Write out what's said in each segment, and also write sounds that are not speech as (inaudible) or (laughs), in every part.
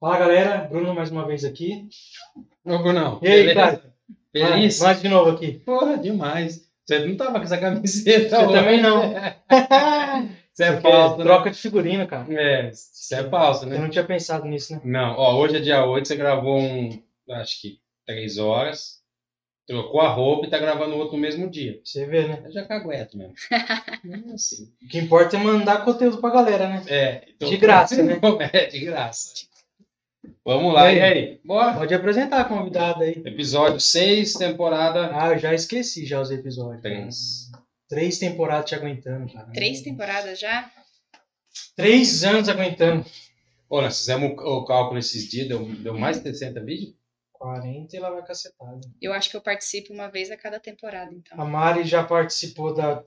Fala galera, Bruno mais uma vez aqui. Ô, Brunão. E aí, beleza? cara? Feliz? Nós de novo aqui. Porra, demais. Você não tava com essa camiseta Você hoje. também não. (laughs) Você é Porque falso, né? troca de figurino, cara. É, isso é falso, Eu né? não tinha pensado nisso, né? Não, ó, hoje é dia 8, você gravou um, acho que três horas, trocou a roupa e tá gravando outro no mesmo dia. Você vê, né? Eu já cagueto mesmo. (laughs) É assim. O que importa é mandar conteúdo pra galera, né? É, então- De graça, né? (laughs) É, de graça. Vamos lá, E e aí? aí? Bora. Pode apresentar a convidada aí. Episódio 6, temporada Ah, eu já esqueci já os episódios. 3. Três temporadas te aguentando, cara. Três temporadas já? Três anos aguentando. Ô, nós fizemos o o cálculo esses dias, deu, deu mais de 60 vídeos? 40 e lá vai cacetada. Eu acho que eu participo uma vez a cada temporada, A então. Mari já participou da.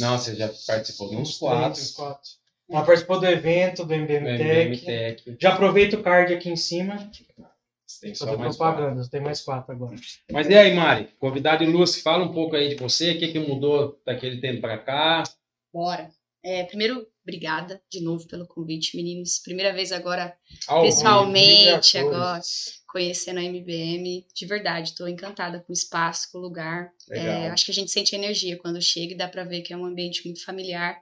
Não, você já participou de uns quatro. uns quatro. Ela participou do evento, do MBM MBM Tech. Tech. Já aproveita o card aqui em cima. Tem Só mais quatro. propaganda. Tem mais quatro agora. Mas e aí, Mari? Convidado Lúcio, fala um pouco aí de você, o que, que mudou daquele tempo pra cá. Bora. É, primeiro, obrigada de novo pelo convite, meninos. Primeira vez agora Ao Pessoalmente, agora. conhecendo a MBM. De verdade, estou encantada com o espaço, com o lugar. É, acho que a gente sente energia quando chega e dá pra ver que é um ambiente muito familiar.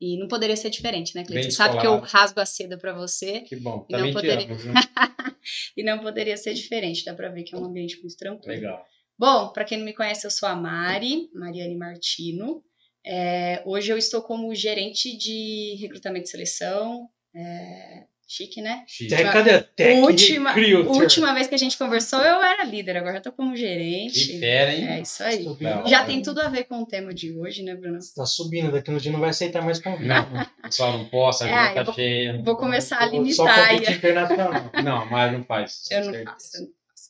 E não poderia ser diferente, né, Cleiton? Você sabe que eu rasgo a seda pra você Que bom. E não poderia- amo, (laughs) e não poderia ser diferente. Dá pra ver que é um ambiente muito tranquilo. Legal. Bom, para quem não me conhece, eu sou a Mari, Mariane Martino. É, hoje eu estou como gerente de recrutamento e seleção. É, chique, né? Chique. Tech, cadê Tech Última-? Última vez que a gente conversou, eu era líder, agora eu tô como Que gerente. fera, hein? É isso aí. Subindo. Já tem tudo a ver com o tema de hoje, né, Bruno? Tá subindo, daqui no dia não vai aceitar mais convite. Não, só não posso, a É, tá vou- cheia. Vou começar a Só limitar. aí. internacional. (laughs) Não, mas não faz. Eu não faço, eu não faço,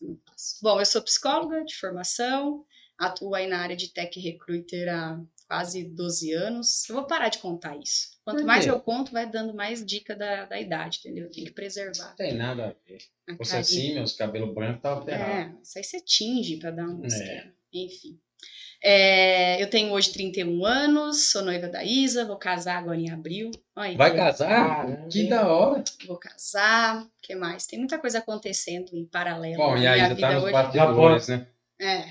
eu não faço. Bom, eu sou psicóloga de formação, atuo aí na área de tech recruiter há quase 12 anos. Eu vou parar de contar isso. Quanto mais eu conto, vai dando mais dica da, da idade, entendeu? Tem que preservar. Não tem nada a ver. a Você carinha. assim, meus cabelos brancos estavam ferrados. É, isso aí você tinge pra dar uma É. Enfim. É, eu tenho hoje 31 anos, sou noiva da Isa, vou casar agora em abril. Vai casar? Caramba, Que da hora. Vou casar. O que mais? Tem muita coisa acontecendo em paralelo. Bom, e já vida tá nos hoje. bastidores, né? É,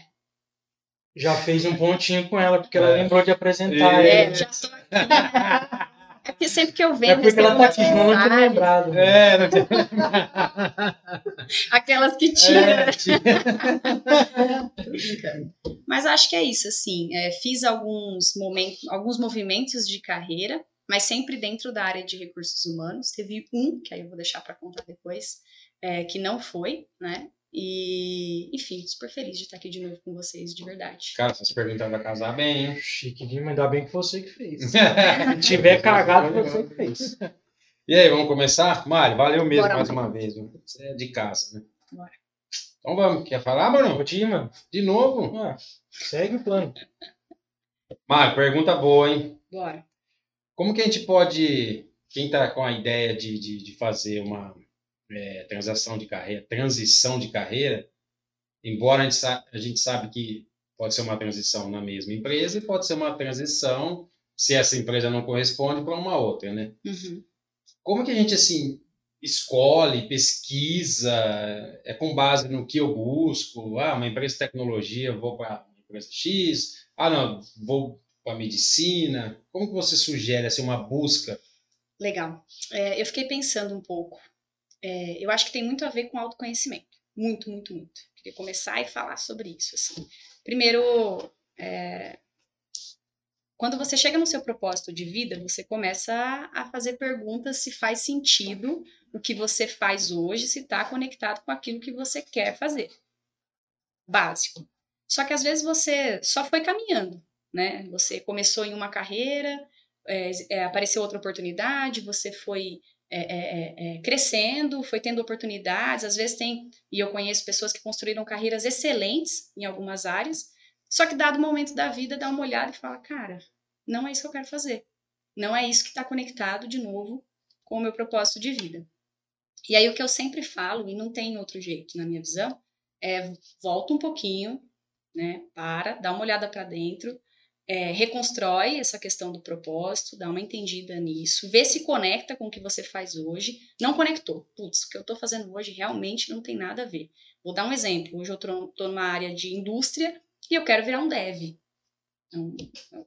Já fez um pontinho com ela, porque ela É. lembrou de apresentar É, é, ele. já tô aqui. (laughs) É porque sempre que eu É venho, porque ela tá aqui, não tinha lembrado. né? É, não tem... (laughs) aquelas que tinha. É, tinha-. (laughs) Mas acho que é isso, assim. é, fiz alguns momentos, alguns movimentos de carreira, mas sempre dentro da área de recursos humanos. Teve um, que aí eu vou deixar para contar depois, é, que não foi, né? E, enfim, super feliz de estar aqui de novo com vocês, de verdade. Cara, essas perguntas vai casar bem, hein? Chique demais, ainda bem que foi você que fez. (laughs) Se tiver cagado, foi você que fez. E aí, vamos começar? Mário, valeu mesmo Bora. mais uma vez. viu? Você é de casa, né? Bora. Então vamos. Quer falar, Bruno? Mano. De novo? Ah, segue o plano. Mário, pergunta boa, hein? Bora. Como que a gente pode, quem tá com a ideia de, de, de fazer uma é, transação de carreira, transição de carreira, embora a gente, a gente sabe que pode ser uma transição na mesma empresa e pode ser uma transição, se essa empresa não corresponde, para uma outra, né? Uhum. Como que a gente, assim, escolhe, pesquisa, é com base no que eu busco? Ah, uma empresa de tecnologia, vou para uma empresa X. Ah, não, vou para medicina. Como que você sugere, assim, uma busca? Legal. É, eu fiquei pensando um pouco. É, eu acho que tem muito a ver com autoconhecimento. Muito, muito, muito. Queria começar e falar sobre isso. Assim. Primeiro, é, quando você chega no seu propósito de vida, você começa a, fazer perguntas se faz sentido o que você faz hoje, se está conectado com aquilo que você quer fazer. Básico. Só que às vezes você só foi caminhando, né? Você começou em uma carreira, é, é, apareceu outra oportunidade, você foi é, é, é, crescendo, foi tendo oportunidades. Às vezes tem, e eu conheço pessoas que construíram carreiras excelentes em algumas áreas, só que dado o momento da vida, dá uma olhada e fala: cara, não é isso que eu quero fazer. Não é isso que está conectado de novo com o meu propósito de vida. E aí o que eu sempre falo, e não tem outro jeito na minha visão, é volta um pouquinho, né? Para, dá uma olhada para dentro, é, reconstrói essa questão do propósito, dá uma entendida nisso, vê se conecta com o que você faz hoje. Não conectou. Putz, o que eu estou fazendo hoje realmente não tem nada a ver. Vou dar um exemplo. Hoje eu estou numa área de indústria e eu quero virar um dev. Então,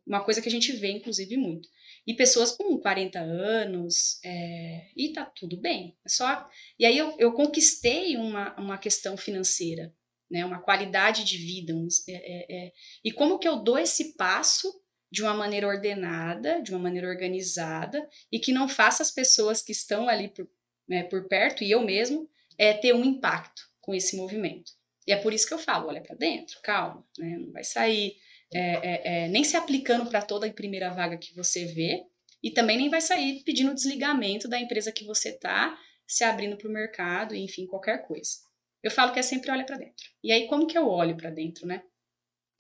uma coisa que a gente vê, inclusive, muito. E pessoas com 40 anos, é, e tá tudo bem. É só, e aí eu, eu conquistei uma, uma questão financeira né, uma qualidade de vida. Um, é, é, é, e como que eu dou esse passo de uma maneira ordenada, de uma maneira organizada, e que não faça as pessoas que estão ali por, né, por perto, e eu mesmo, é, ter um impacto com esse movimento. E é por isso que eu falo, olha para dentro, calma, né, não vai sair é, é, é, nem se aplicando para toda a primeira vaga que você vê, e também nem vai sair pedindo desligamento da empresa que você está, se abrindo para o mercado, enfim, qualquer coisa. Eu falo que é sempre olha para dentro. E aí, como que eu olho para dentro, né?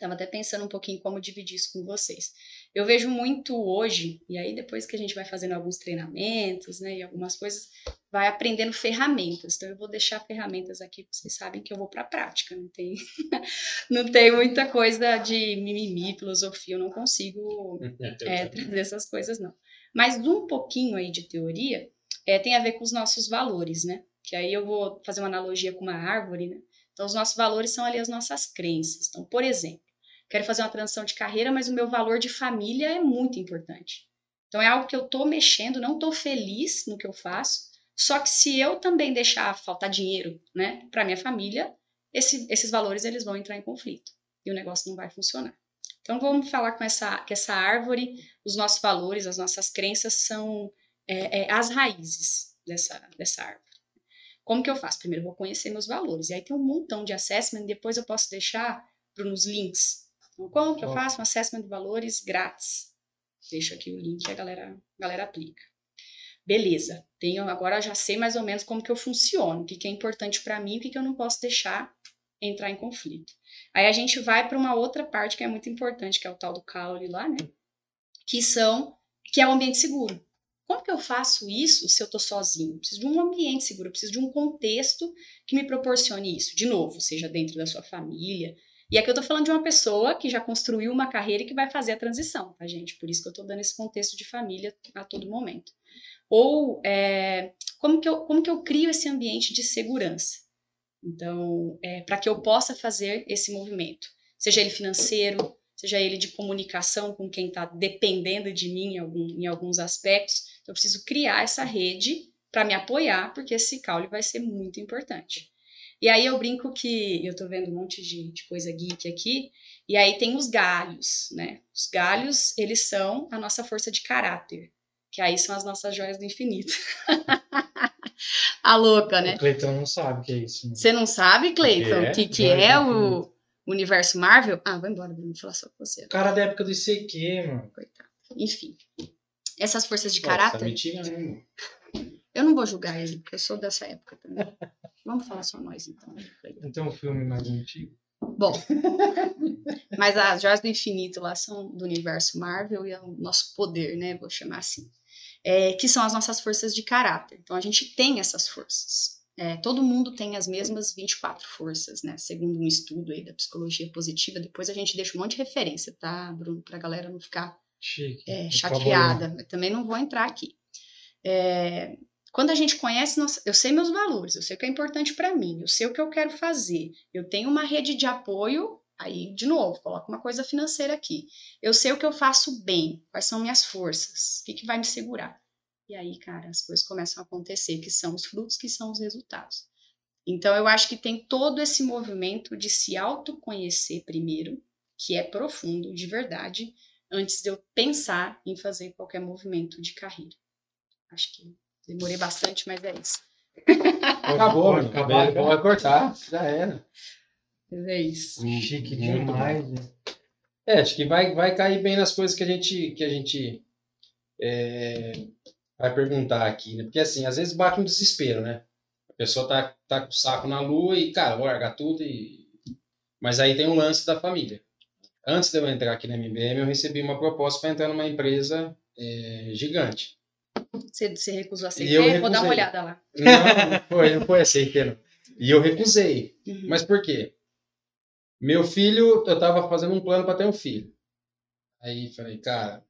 Estava até pensando um pouquinho como dividir isso com vocês. Eu vejo muito hoje, e aí depois que a gente vai fazendo alguns treinamentos, né, e algumas coisas, vai aprendendo ferramentas. Então eu vou deixar ferramentas aqui, vocês sabem que eu vou para a prática, não tem, (laughs) não tem muita coisa de mimimi, filosofia, eu não consigo é, trazer essas coisas não. Mas um pouquinho aí de teoria é, tem a ver com os nossos valores, né? Que aí eu vou fazer uma analogia com uma árvore, né? Então, os nossos valores são ali as nossas crenças. Então, por exemplo, quero fazer uma transição de carreira, mas o meu valor de família é muito importante. Então, é algo que eu estou mexendo, não estou feliz no que eu faço, só que se eu também deixar faltar dinheiro, né, para minha família, esse, esses valores eles vão entrar em conflito e o negócio não vai funcionar. Então, vamos falar com essa, que essa árvore, os nossos valores, as nossas crenças são é, é, as raízes dessa, dessa árvore. Como que eu faço? Primeiro vou conhecer meus valores. E aí tem um montão de assessment, depois eu posso deixar nos links. Então, como que eu faço um assessment de valores grátis? Deixo aqui o link e a galera, a galera aplica. Beleza, tenho, agora já sei mais ou menos como que eu funciono, o que, que é importante para mim, o que, que eu não posso deixar entrar em conflito. Aí a gente vai para uma outra parte que é muito importante, que é o tal do caule lá, né? Que são, que é o ambiente seguro. Como que eu faço isso se eu estou sozinho? Eu preciso de um ambiente seguro, eu preciso de um contexto que me proporcione isso. De novo, seja dentro da sua família. E aqui eu estou falando de uma pessoa que já construiu uma carreira e que vai fazer a transição, tá, gente? Por isso que eu estou dando esse contexto de família a todo momento. Ou é, como, que eu, como que eu crio esse ambiente de segurança? Então, é, para que eu possa fazer esse movimento, seja ele financeiro, seja ele de comunicação com quem está dependendo de mim em, algum, em alguns aspectos. Eu preciso criar essa rede para me apoiar, porque esse caule vai ser muito importante. E aí eu brinco que eu estou vendo um monte de, de, coisa geek aqui, e aí tem os galhos, né? Os galhos, eles são a nossa força de caráter, que aí são as nossas joias do infinito. (laughs) a louca, né? O Cleiton não sabe o que é isso. Né? Você não sabe, Cleiton, o que, que é o, universo Marvel. Ah, vai embora, Bruno, falar só com você. Cara da época do ICQ, mano. Coitado. Enfim. Essas forças de caráter. Tá né? Eu não vou julgar ele, porque eu sou dessa época também. Vamos falar só nós, então. Então, um filme mais antigo. Bom, mas as joias do infinito lá são do universo Marvel e é o nosso poder, né? Vou chamar assim. É, que são as nossas forças de caráter. Então, a gente tem essas forças. É, todo mundo tem as mesmas 24 forças, né? Segundo um estudo aí da psicologia positiva. Depois a gente deixa um monte de referência, tá, Bruno? Pra galera não ficar é, chateada. Eu também não vou entrar aqui. É, quando a gente conhece, nossa, eu sei meus valores, eu sei o que é importante para mim, eu sei o que eu quero fazer, eu tenho uma rede de apoio. Aí, de novo, coloco uma coisa financeira aqui. Eu sei o que eu faço bem, quais são minhas forças, o que, que vai me segurar. E aí, cara, as coisas começam a acontecer, que são os frutos, que são os resultados. Então, eu acho que tem todo esse movimento de se autoconhecer primeiro, que é profundo, de verdade, antes de eu pensar em fazer qualquer movimento de carreira. Acho que demorei bastante, mas é isso. Acabou, pode, acabar, pode cortar, já era. Mas é isso. Chique demais. Né? É, acho que vai, vai cair bem nas coisas que a gente, que a gente é, vai perguntar aqui, né? Porque assim, às vezes bate um desespero, né? A pessoa tá, tá com o saco na lua e, cara, vou largar tudo e. Mas aí tem o um lance da família. Antes de eu entrar aqui na MBM, eu recebi uma proposta para entrar numa empresa é, gigante. Você, você recusou aceitar? Vou dar uma olhada lá. Não, não foi, não foi aceitando. E eu recusei. Uhum. Mas por quê? Meu filho, eu tava fazendo um plano para ter um filho. Aí falei, cara,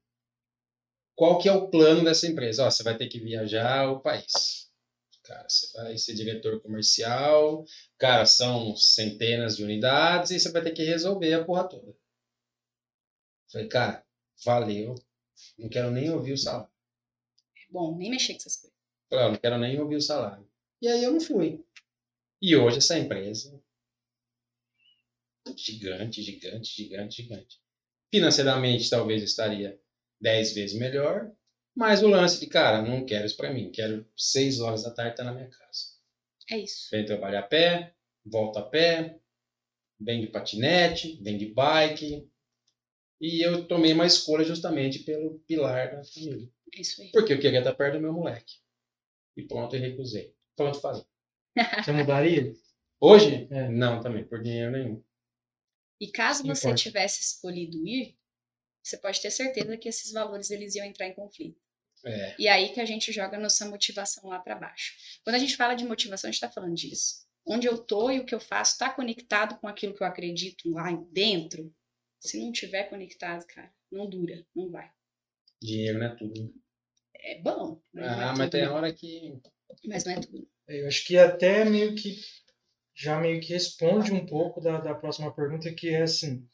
qual que é o plano dessa empresa? Ó, você vai ter que viajar o país. Cara, você vai ser diretor comercial, cara, são centenas de unidades e você vai ter que resolver a porra toda. Falei, cara, valeu. Não quero nem ouvir o salário. É bom, nem mexer com essas coisas. Falei, não quero nem ouvir o salário. E aí eu não fui. E hoje essa empresa gigante, gigante, gigante, gigante. Financeiramente talvez estaria 10 vezes melhor, mas o lance de, cara, não quero isso para mim, quero 6 horas da tarde estar tá na minha casa. É isso. Vem trabalhar a pé, volta a pé, vem de patinete, vem de bike. E eu tomei uma escolha justamente pelo pilar da família. Isso aí. Porque eu queria estar perto do meu moleque. E pronto, eu recusei. Pronto, falei. (laughs) Você mudaria? Hoje? É. Não, também, por dinheiro nenhum. E caso você importa. tivesse escolhido ir, você pode ter certeza que esses valores eles iam entrar em conflito. É. E aí que a gente joga nossa motivação lá para baixo. Quando a gente fala de motivação, a gente está falando disso. Onde eu tô e o que eu faço está conectado com aquilo que eu acredito lá dentro. Se não tiver conectado, cara, não dura, não vai. Dinheiro não é tudo. É bom, mas não é Ah, mas tudo, tem hora que. Mas não é tudo. Eu acho que até meio que já meio que responde um pouco da, da próxima pergunta, que é assim,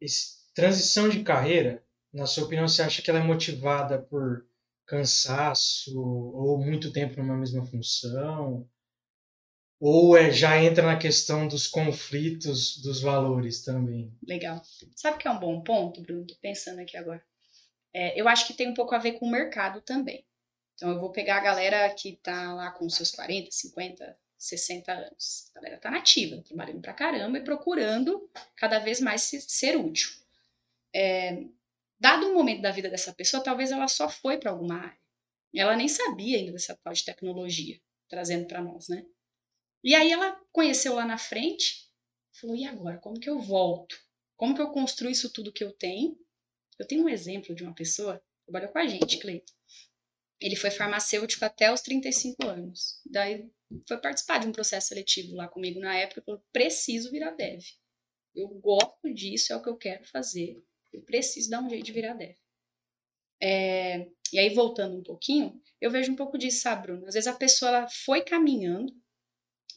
esse- transição de carreira, na sua opinião, você acha que ela é motivada por cansaço ou muito tempo numa mesma função? Ou é, já entra na questão dos conflitos dos valores também? Legal. Sabe o que é um bom ponto, Bruno? Tô pensando aqui agora. É, eu acho que tem um pouco a ver com o mercado também. Então, eu vou pegar a galera que tá lá com seus 40, 50, 60 anos. A galera tá nativa, trabalhando pra caramba e procurando cada vez mais se- ser útil. É, dado um momento da vida dessa pessoa, talvez ela só foi para alguma área. Ela nem sabia ainda dessa tal de tecnologia, trazendo para nós, né? E aí ela conheceu lá na frente, falou: e agora? Como que eu volto? Como que eu construo isso tudo que eu tenho? Eu tenho um exemplo de uma pessoa que trabalhou com a gente, Cleiton. Ele foi farmacêutico até os 35 anos. Daí foi participar de um processo seletivo lá comigo na época falou: preciso virar dev. Eu gosto disso, é o que eu quero fazer. Eu preciso dar um jeito de virar dev. É, e aí, voltando um pouquinho, eu vejo um pouco disso, sabe, Bruno? Às vezes a pessoa ela foi caminhando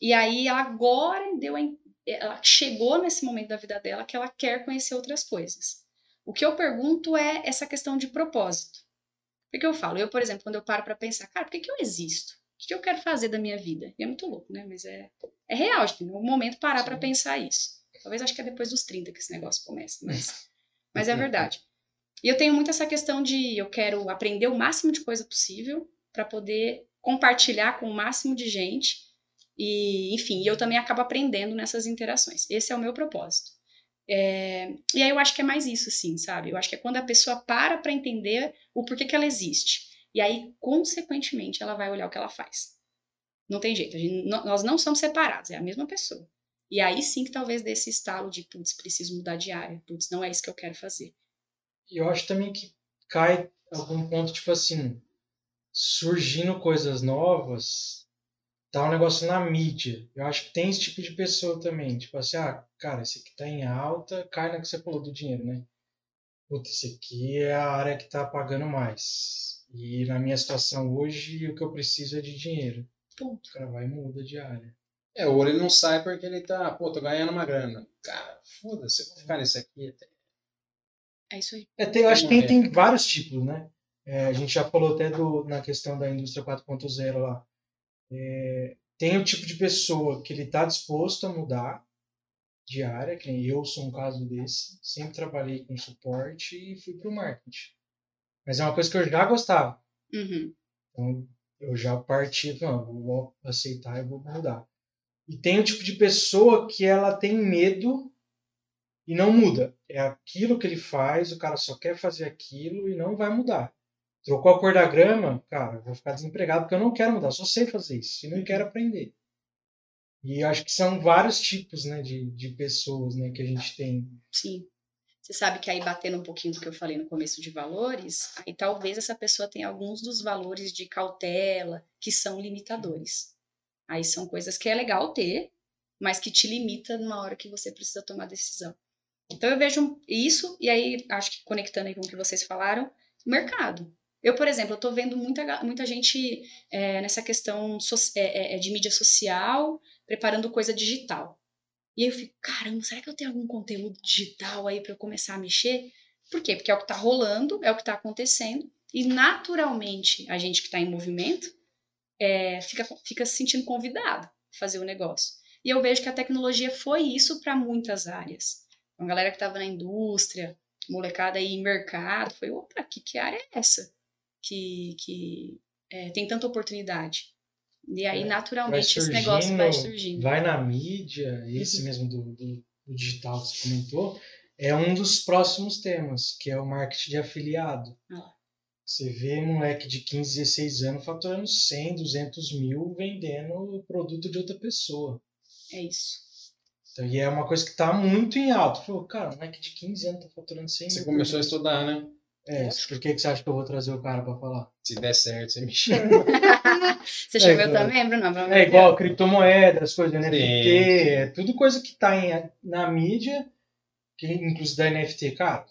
e aí ela agora deu a, ela chegou nesse momento da vida dela que ela quer conhecer outras coisas. O que eu pergunto é essa questão de propósito. O que eu falo? Eu, por exemplo, quando eu paro para pensar, cara, por que, que eu existo? O que, eu quero fazer da minha vida? E é muito louco, né? Mas é, é real, em um momento parar para pensar isso. Talvez acho que é depois dos 30 que esse negócio começa, mas, (laughs) mas é verdade. E eu tenho muito essa questão de eu quero aprender o máximo de coisa possível para poder compartilhar com o máximo de gente. E, enfim, eu também acabo aprendendo nessas interações. Esse é o meu propósito. É, e aí eu acho que é mais isso, assim, sabe? Eu acho que é quando a pessoa para para entender o porquê que ela existe. E aí, consequentemente, ela vai olhar o que ela faz. Não tem jeito. gente- nó- nós não somos separados, é a mesma pessoa. E aí sim que talvez dê esse estalo de, putz, preciso mudar de área. Putz, não é isso que eu quero fazer. E eu acho também que cai algum ponto, tipo assim, surgindo coisas novas, tá um negócio na mídia. Eu acho que tem esse tipo de pessoa também. Tipo assim, ah, cara, esse aqui tá em alta, cai na que você falou do dinheiro, né? Puta, esse aqui é a área que tá pagando mais. E na minha situação hoje, o que eu preciso é de dinheiro. Ponto. O cara vai e muda de área. É, ou ele não sai porque ele tá, pô, tô ganhando uma grana. Cara, foda-se, eu vou ficar nisso aqui até. É isso aí. É, tem- eu acho que tem, ver. tem vários tipos, né? É, a gente já falou até do, na questão da indústria 4.0 lá. É, tem o tipo de pessoa que ele está disposto a mudar de área, que nem eu sou um caso desse. Sempre trabalhei com suporte e fui para o marketing. Mas é uma coisa que eu já gostava. Uhum. Então eu já parti, não, vou aceitar e vou mudar. E tem o tipo de pessoa que ela tem medo e não muda. É aquilo que ele faz, o cara só quer fazer aquilo e não vai mudar. Trocou a cor da grama, cara, vou ficar desempregado porque eu não quero mudar, só sei fazer isso e não quero aprender. E acho que são vários tipos né, de, de pessoas né, que a gente tem. Sim. Você sabe que aí, batendo um pouquinho do que eu falei no começo de valores, aí talvez essa pessoa tenha alguns dos valores de cautela que são limitadores. Aí são coisas que é legal ter, mas que te limita numa hora que você precisa tomar decisão. Então eu vejo isso, e aí acho que conectando aí com o que vocês falaram, mercado. Eu, por exemplo, tô vendo muita, muita gente é, nessa questão so, é, é, é, de mídia social, preparando coisa digital. E eu fico, caramba, será que eu tenho algum conteúdo digital aí para eu começar a mexer? Por quê? Porque é o que tá rolando, é o que tá acontecendo, e naturalmente a gente que está em movimento é, fica, fica se sentindo convidado a fazer o negócio. E eu vejo que a tecnologia foi isso para muitas áreas. Uma galera que estava na indústria, molecada aí em mercado, foi, opa, que, que área é essa? Que, que é, tem tanta oportunidade. E aí, é, naturalmente, esse negócio vai surgindo. Vai na mídia, esse uhum. mesmo do, do, do, digital que você comentou, é um dos próximos temas, que é o marketing de afiliado. Ah. Você vê moleque de 15, 16 anos faturando 100, 200 mil vendendo o produto de outra pessoa. É isso. Então, e é uma coisa que está muito em alta. Falou, cara, um moleque de 15 anos tá faturando 100 Você começou a estudar, né? É, por que, que você acha que eu vou trazer o cara para falar? Se der certo, você me (laughs) chama. você chama é, eu também, Bruno? É igual criptomoedas, coisas NFT, é tudo coisa que está em, na mídia, que inclusive da NFT, cara.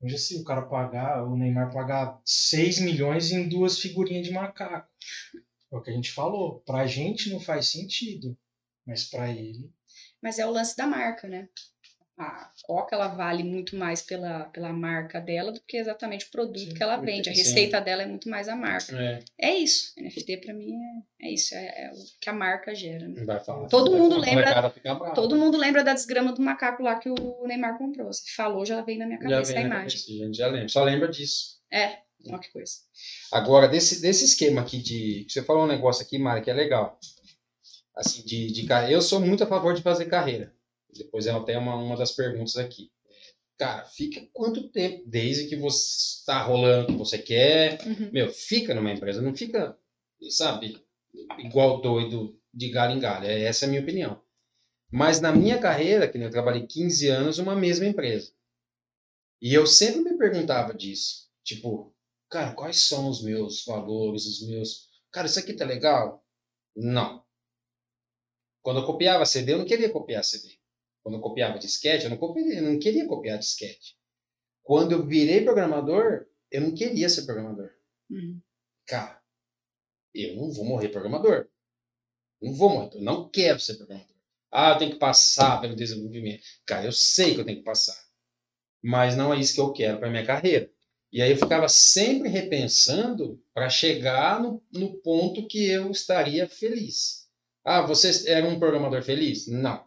Hoje se o cara pagar, o Neymar pagar 6 milhões em duas figurinhas de macaco. É o que a gente falou. Pra gente não faz sentido, mas para ele mas é o lance da marca, né? A Coca ela vale muito mais pela, pela marca dela do que exatamente o produto sim, que ela vende. A receita sim. dela é muito mais a marca. É, é isso. NFT para mim é, é isso, é, é, o que a marca gera. Né? Falar, todo mundo lembra. Todo mundo lembra da desgrama do macaco lá que o Neymar comprou. Você falou, já veio na minha cabeça a imagem. Cabeça, a gente já lembra. Só lembra disso. É, olha que coisa. Agora, desse, desse esquema aqui de. Você falou um negócio aqui, Mari, que é legal assim, de, de Eu sou muito a favor de fazer carreira. Depois é até uma, uma das perguntas aqui. Cara, fica quanto tempo? Desde que você está rolando o que você quer. Uhum. Meu, fica numa empresa. Não fica, sabe, igual doido de galho em galho. É, essa é a minha opinião. Mas na minha carreira, que eu trabalhei 15 anos uma mesma empresa. E eu sempre me perguntava disso. Tipo, cara, quais são os meus valores, os meus. Cara, isso aqui tá legal? Não. Quando eu copiava CD, eu não queria copiar CD. Quando eu copiava disquete, eu não, copiei, eu não queria copiar disquete. Quando eu virei programador, eu não queria ser programador. Uhum. Cara, eu não vou morrer programador. Não vou morrer, eu não quero ser programador. Ah, eu tenho que passar pelo desenvolvimento. Cara, eu sei que eu tenho que passar. Mas não é isso que eu quero para minha carreira. E aí eu ficava sempre repensando para chegar no, no ponto que eu estaria feliz. Ah, você era um programador feliz? Não.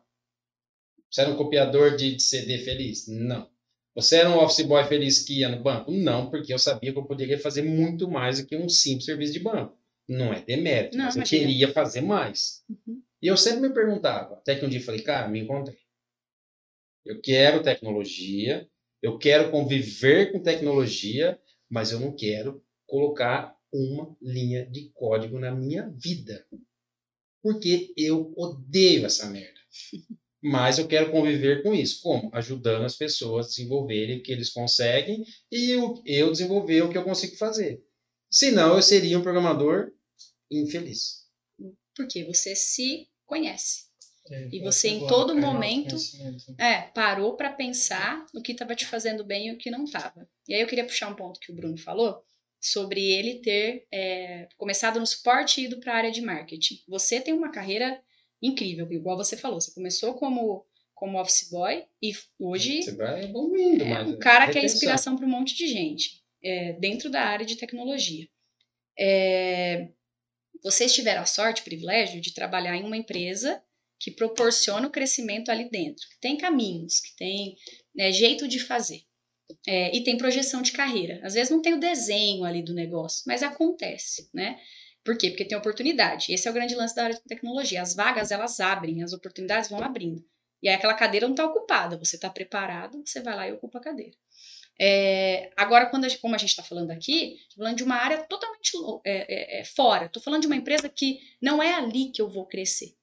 Você era um copiador de CD feliz? Não. Você era um office boy feliz que ia no banco? Não, porque eu sabia que eu poderia fazer muito mais do que um simples serviço de banco. Não é demérito, Não, mas eu queria fazer mais. Uhum. E eu sempre me perguntava, até que um dia falei, cara, me encontrei. Eu quero tecnologia, eu quero conviver com tecnologia, mas eu não quero colocar uma linha de código na minha vida porque eu odeio essa merda. (laughs) Mas eu quero conviver com isso. Como? Ajudando as pessoas a desenvolverem o que eles conseguem e eu, eu desenvolver o que eu consigo fazer. Senão eu seria um programador infeliz. Porque você se conhece. É, e você em todo momento é, parou para pensar o que estava te fazendo bem e o que não estava. E aí eu queria puxar um ponto que o Bruno falou, sobre ele ter é, começado no suporte e ido para a área de marketing. Você tem uma carreira incrível, igual você falou. Você começou como, como office boy e hoje você vai evoluindo, é um cara que é inspiração para um monte de gente é, dentro da área de tecnologia. É, vocês tiveram a sorte, o privilégio de trabalhar em uma empresa que proporciona o crescimento ali dentro, que tem caminhos, que tem né, jeito de fazer. É, e tem projeção de carreira. Às vezes não tem o desenho ali do negócio, mas acontece, né? Por quê? Porque tem oportunidade. Esse é o grande lance da área de tecnologia. As vagas, elas abrem, as oportunidades vão abrindo. E aí aquela cadeira não está ocupada. Você está preparado, você vai lá e ocupa a cadeira. É, agora, quando a gente, como a gente está falando aqui, falando de uma área totalmente é, é, é fora. Estou falando de uma empresa que não é ali que eu vou crescer.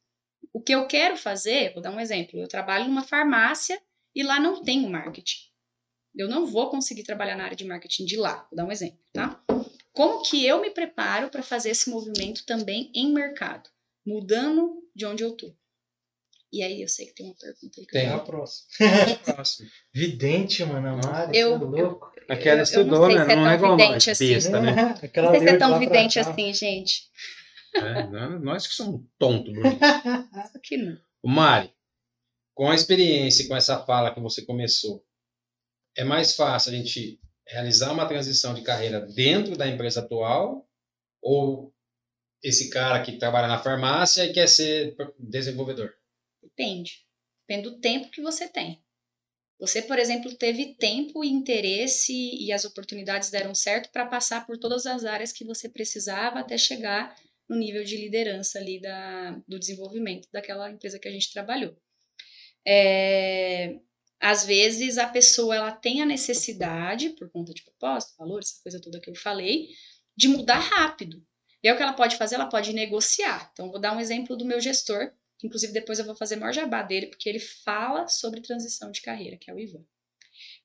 O que eu quero fazer, vou dar um exemplo. Eu trabalho numa farmácia e lá não tem marketing. Eu não vou conseguir trabalhar na área de marketing de lá. Vou dar um exemplo, tá? Como que eu me preparo para fazer esse movimento também em mercado, mudando de onde eu tô? E aí, eu sei que tem uma pergunta aí. Que Tem. É eu... (laughs) a próxima. Próximo. Vidente, mano, a Mari, Eu- você é louco. Aquela eu não estudou, sei né? se é Não é tão igual nós, vidente assim. besta, né? Aquela Não sei se é tão vidente assim, gente. É, não- nós que somos tontos, Bruno. Que não. O Mari, com a experiência e com essa fala que você começou, é mais fácil a gente realizar uma transição de carreira dentro da empresa atual ou esse cara que trabalha na farmácia e quer ser desenvolvedor? Depende. Depende do tempo que você tem. Você, por exemplo, teve tempo e interesse e as oportunidades deram certo para passar por todas as áreas que você precisava até chegar no nível de liderança ali da, do desenvolvimento daquela empresa que a gente trabalhou. É, às vezes a pessoa ela tem a necessidade, por conta de propósito, valores, essa coisa toda que eu falei, de mudar rápido. E aí o que ela pode fazer? Ela pode negociar. Então, vou dar um exemplo do meu gestor, que inclusive depois eu vou fazer maior jabá dele, porque ele fala sobre transição de carreira, que é o Ivan.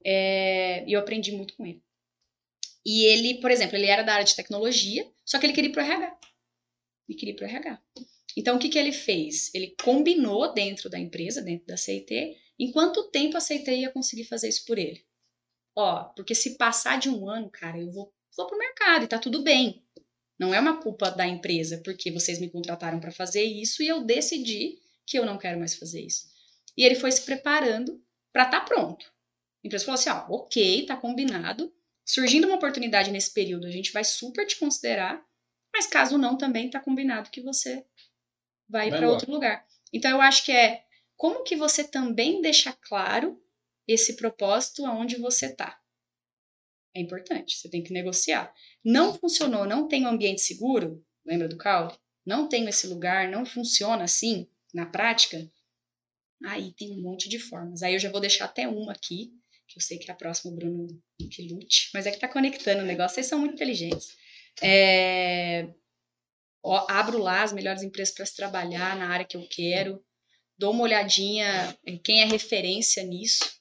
É, e eu aprendi muito com ele. E ele, por exemplo, ele era da área de tecnologia, só que ele queria ir pro RH. Ele queria ir pro RH. Então, o que, que ele fez? Ele combinou dentro da empresa, dentro da CIT, em quanto tempo a CIT ia conseguir fazer isso por ele. Ó, porque se passar de um ano, cara, eu vou, vou pro mercado e tá tudo bem. Não é uma culpa da empresa, porque vocês me contrataram para fazer isso e eu decidi que eu não quero mais fazer isso. E ele foi se preparando para estar pronto. A empresa falou assim: ó, ok, tá combinado. Surgindo uma oportunidade nesse período, a gente vai super te considerar, mas caso não, também tá combinado que você vai Vai para outro lugar. Então eu acho que é como que você também deixa claro esse propósito aonde você tá. É importante, você tem que negociar. Não funcionou, não tem um ambiente seguro, lembra do caule? Não tenho esse lugar, não funciona assim na prática. Aí tem um monte de formas. Aí eu já vou deixar até uma aqui, que eu sei que é a próxima, o Bruno, que lute, mas é que tá conectando o negócio, vocês são muito inteligentes. É, ó, abro lá as melhores empresas para se trabalhar na área que eu quero, dou uma olhadinha em quem é referência nisso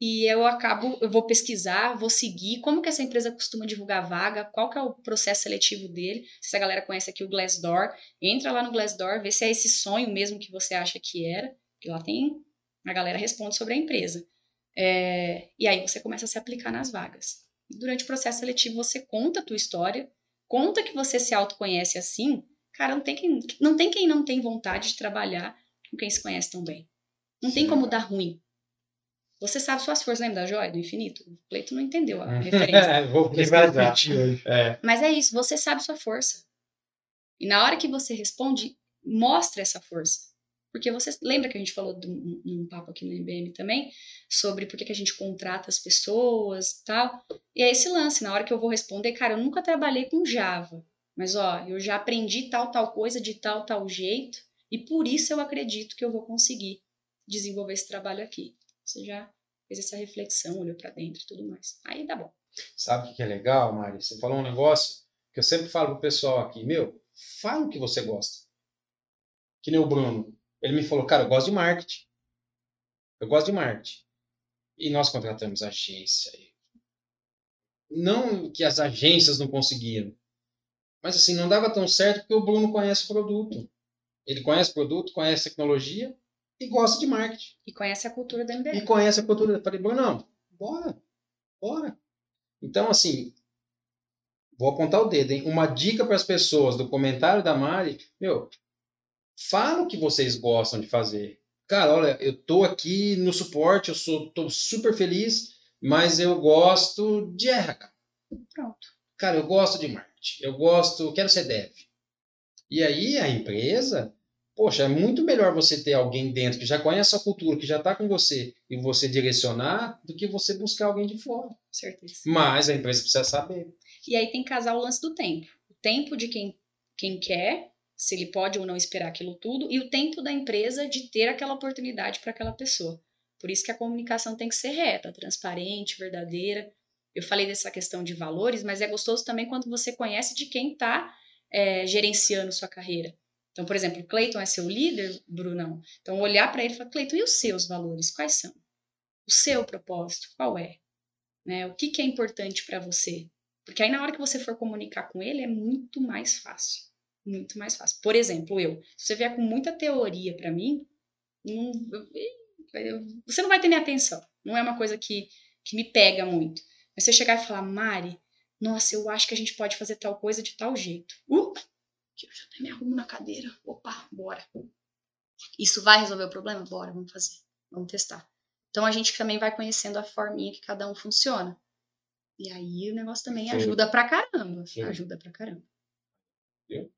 e eu acabo, eu vou pesquisar, vou seguir como que essa empresa costuma divulgar vaga, qual que é o processo seletivo dele, se a galera conhece aqui o Glassdoor, entra lá no Glassdoor, vê se é esse sonho mesmo que você acha que era, que lá tem, a galera responde sobre a empresa. É, e aí você começa a se aplicar nas vagas. Durante o processo seletivo você conta a tua história, conta que você se autoconhece assim, cara, não tem quem não, tem quem não tem vontade de trabalhar com quem se conhece tão bem. Não tem como dar ruim. Você sabe suas forças, lembra da joia do infinito? O Cleito não entendeu a (laughs) referência. Vou repetir hoje. É. Mas é isso, você sabe sua força. E na hora que você responde, mostra essa força. Porque você lembra que a gente falou de um, um papo aqui no MBM também, sobre por que, que a gente contrata as pessoas e tal. E é esse lance, na hora que eu vou responder, cara, eu nunca trabalhei com Java, mas ó, eu já aprendi tal, tal coisa de tal, tal jeito, e por isso eu acredito que eu vou conseguir desenvolver esse trabalho aqui. Você já fez essa reflexão, olhou para dentro e tudo mais. Aí dá bom. Sabe o que é legal, Mari? Você falou um negócio que eu sempre falo pro pessoal aqui, meu, fala o que você gosta. Que nem o Bruno. Ele me falou, cara, eu gosto de marketing. Eu gosto de marketing. E nós contratamos agência. Não que as agências não conseguiram. Mas assim, não dava tão certo porque o Bruno conhece o produto. Ele conhece o produto, conhece tecnologia e gosta de marketing. E conhece a cultura da E MBM. conhece a cultura. Eu falei, Bruno, não, bora, bora. Então, assim, vou apontar o dedo, hein? Uma dica para as pessoas do comentário da Mari, meu, fala o que vocês gostam de fazer. Cara, olha, eu tô aqui no suporte, eu sou, tô super feliz, mas eu gosto de RH. Pronto. Cara, eu gosto de marketing, eu gosto, quero ser dev. E aí a empresa, poxa, é muito melhor você ter alguém dentro que já conhece a cultura, que já está com você e você direcionar, do que você buscar alguém de fora. Certeza. Mas a empresa precisa saber. E aí tem que casar o lance do tempo. O tempo de quem, quem quer, se ele pode ou não esperar aquilo tudo, e o tempo da empresa de ter aquela oportunidade para aquela pessoa. Por isso que a comunicação tem que ser reta, transparente, verdadeira. Eu falei dessa questão de valores, mas é gostoso também quando você conhece de quem está gerenciando sua carreira. Então, por exemplo, Cleiton é seu líder, Brunão. Então, olhar para ele e falar, Cleiton, e os seus valores? Quais são? O seu propósito, qual é? Né? O que, que é importante para você? Porque aí, na hora que você for comunicar com ele, é muito mais fácil. Muito mais fácil. Por exemplo, eu. Se você vier com muita teoria para mim, não, eu, você não vai ter minha atenção. Não é uma coisa que, que me pega muito. Mas você chegar e falar, Mari, nossa, eu acho que a gente pode fazer tal coisa de tal jeito. Uh, eu já até me arrumo na cadeira. Opa, bora. Isso vai resolver o problema? Bora, vamos fazer. Vamos testar. Então a gente também vai conhecendo a forminha que cada um funciona. E aí o negócio também ajuda pra caramba. Sim. Ajuda pra caramba. Eu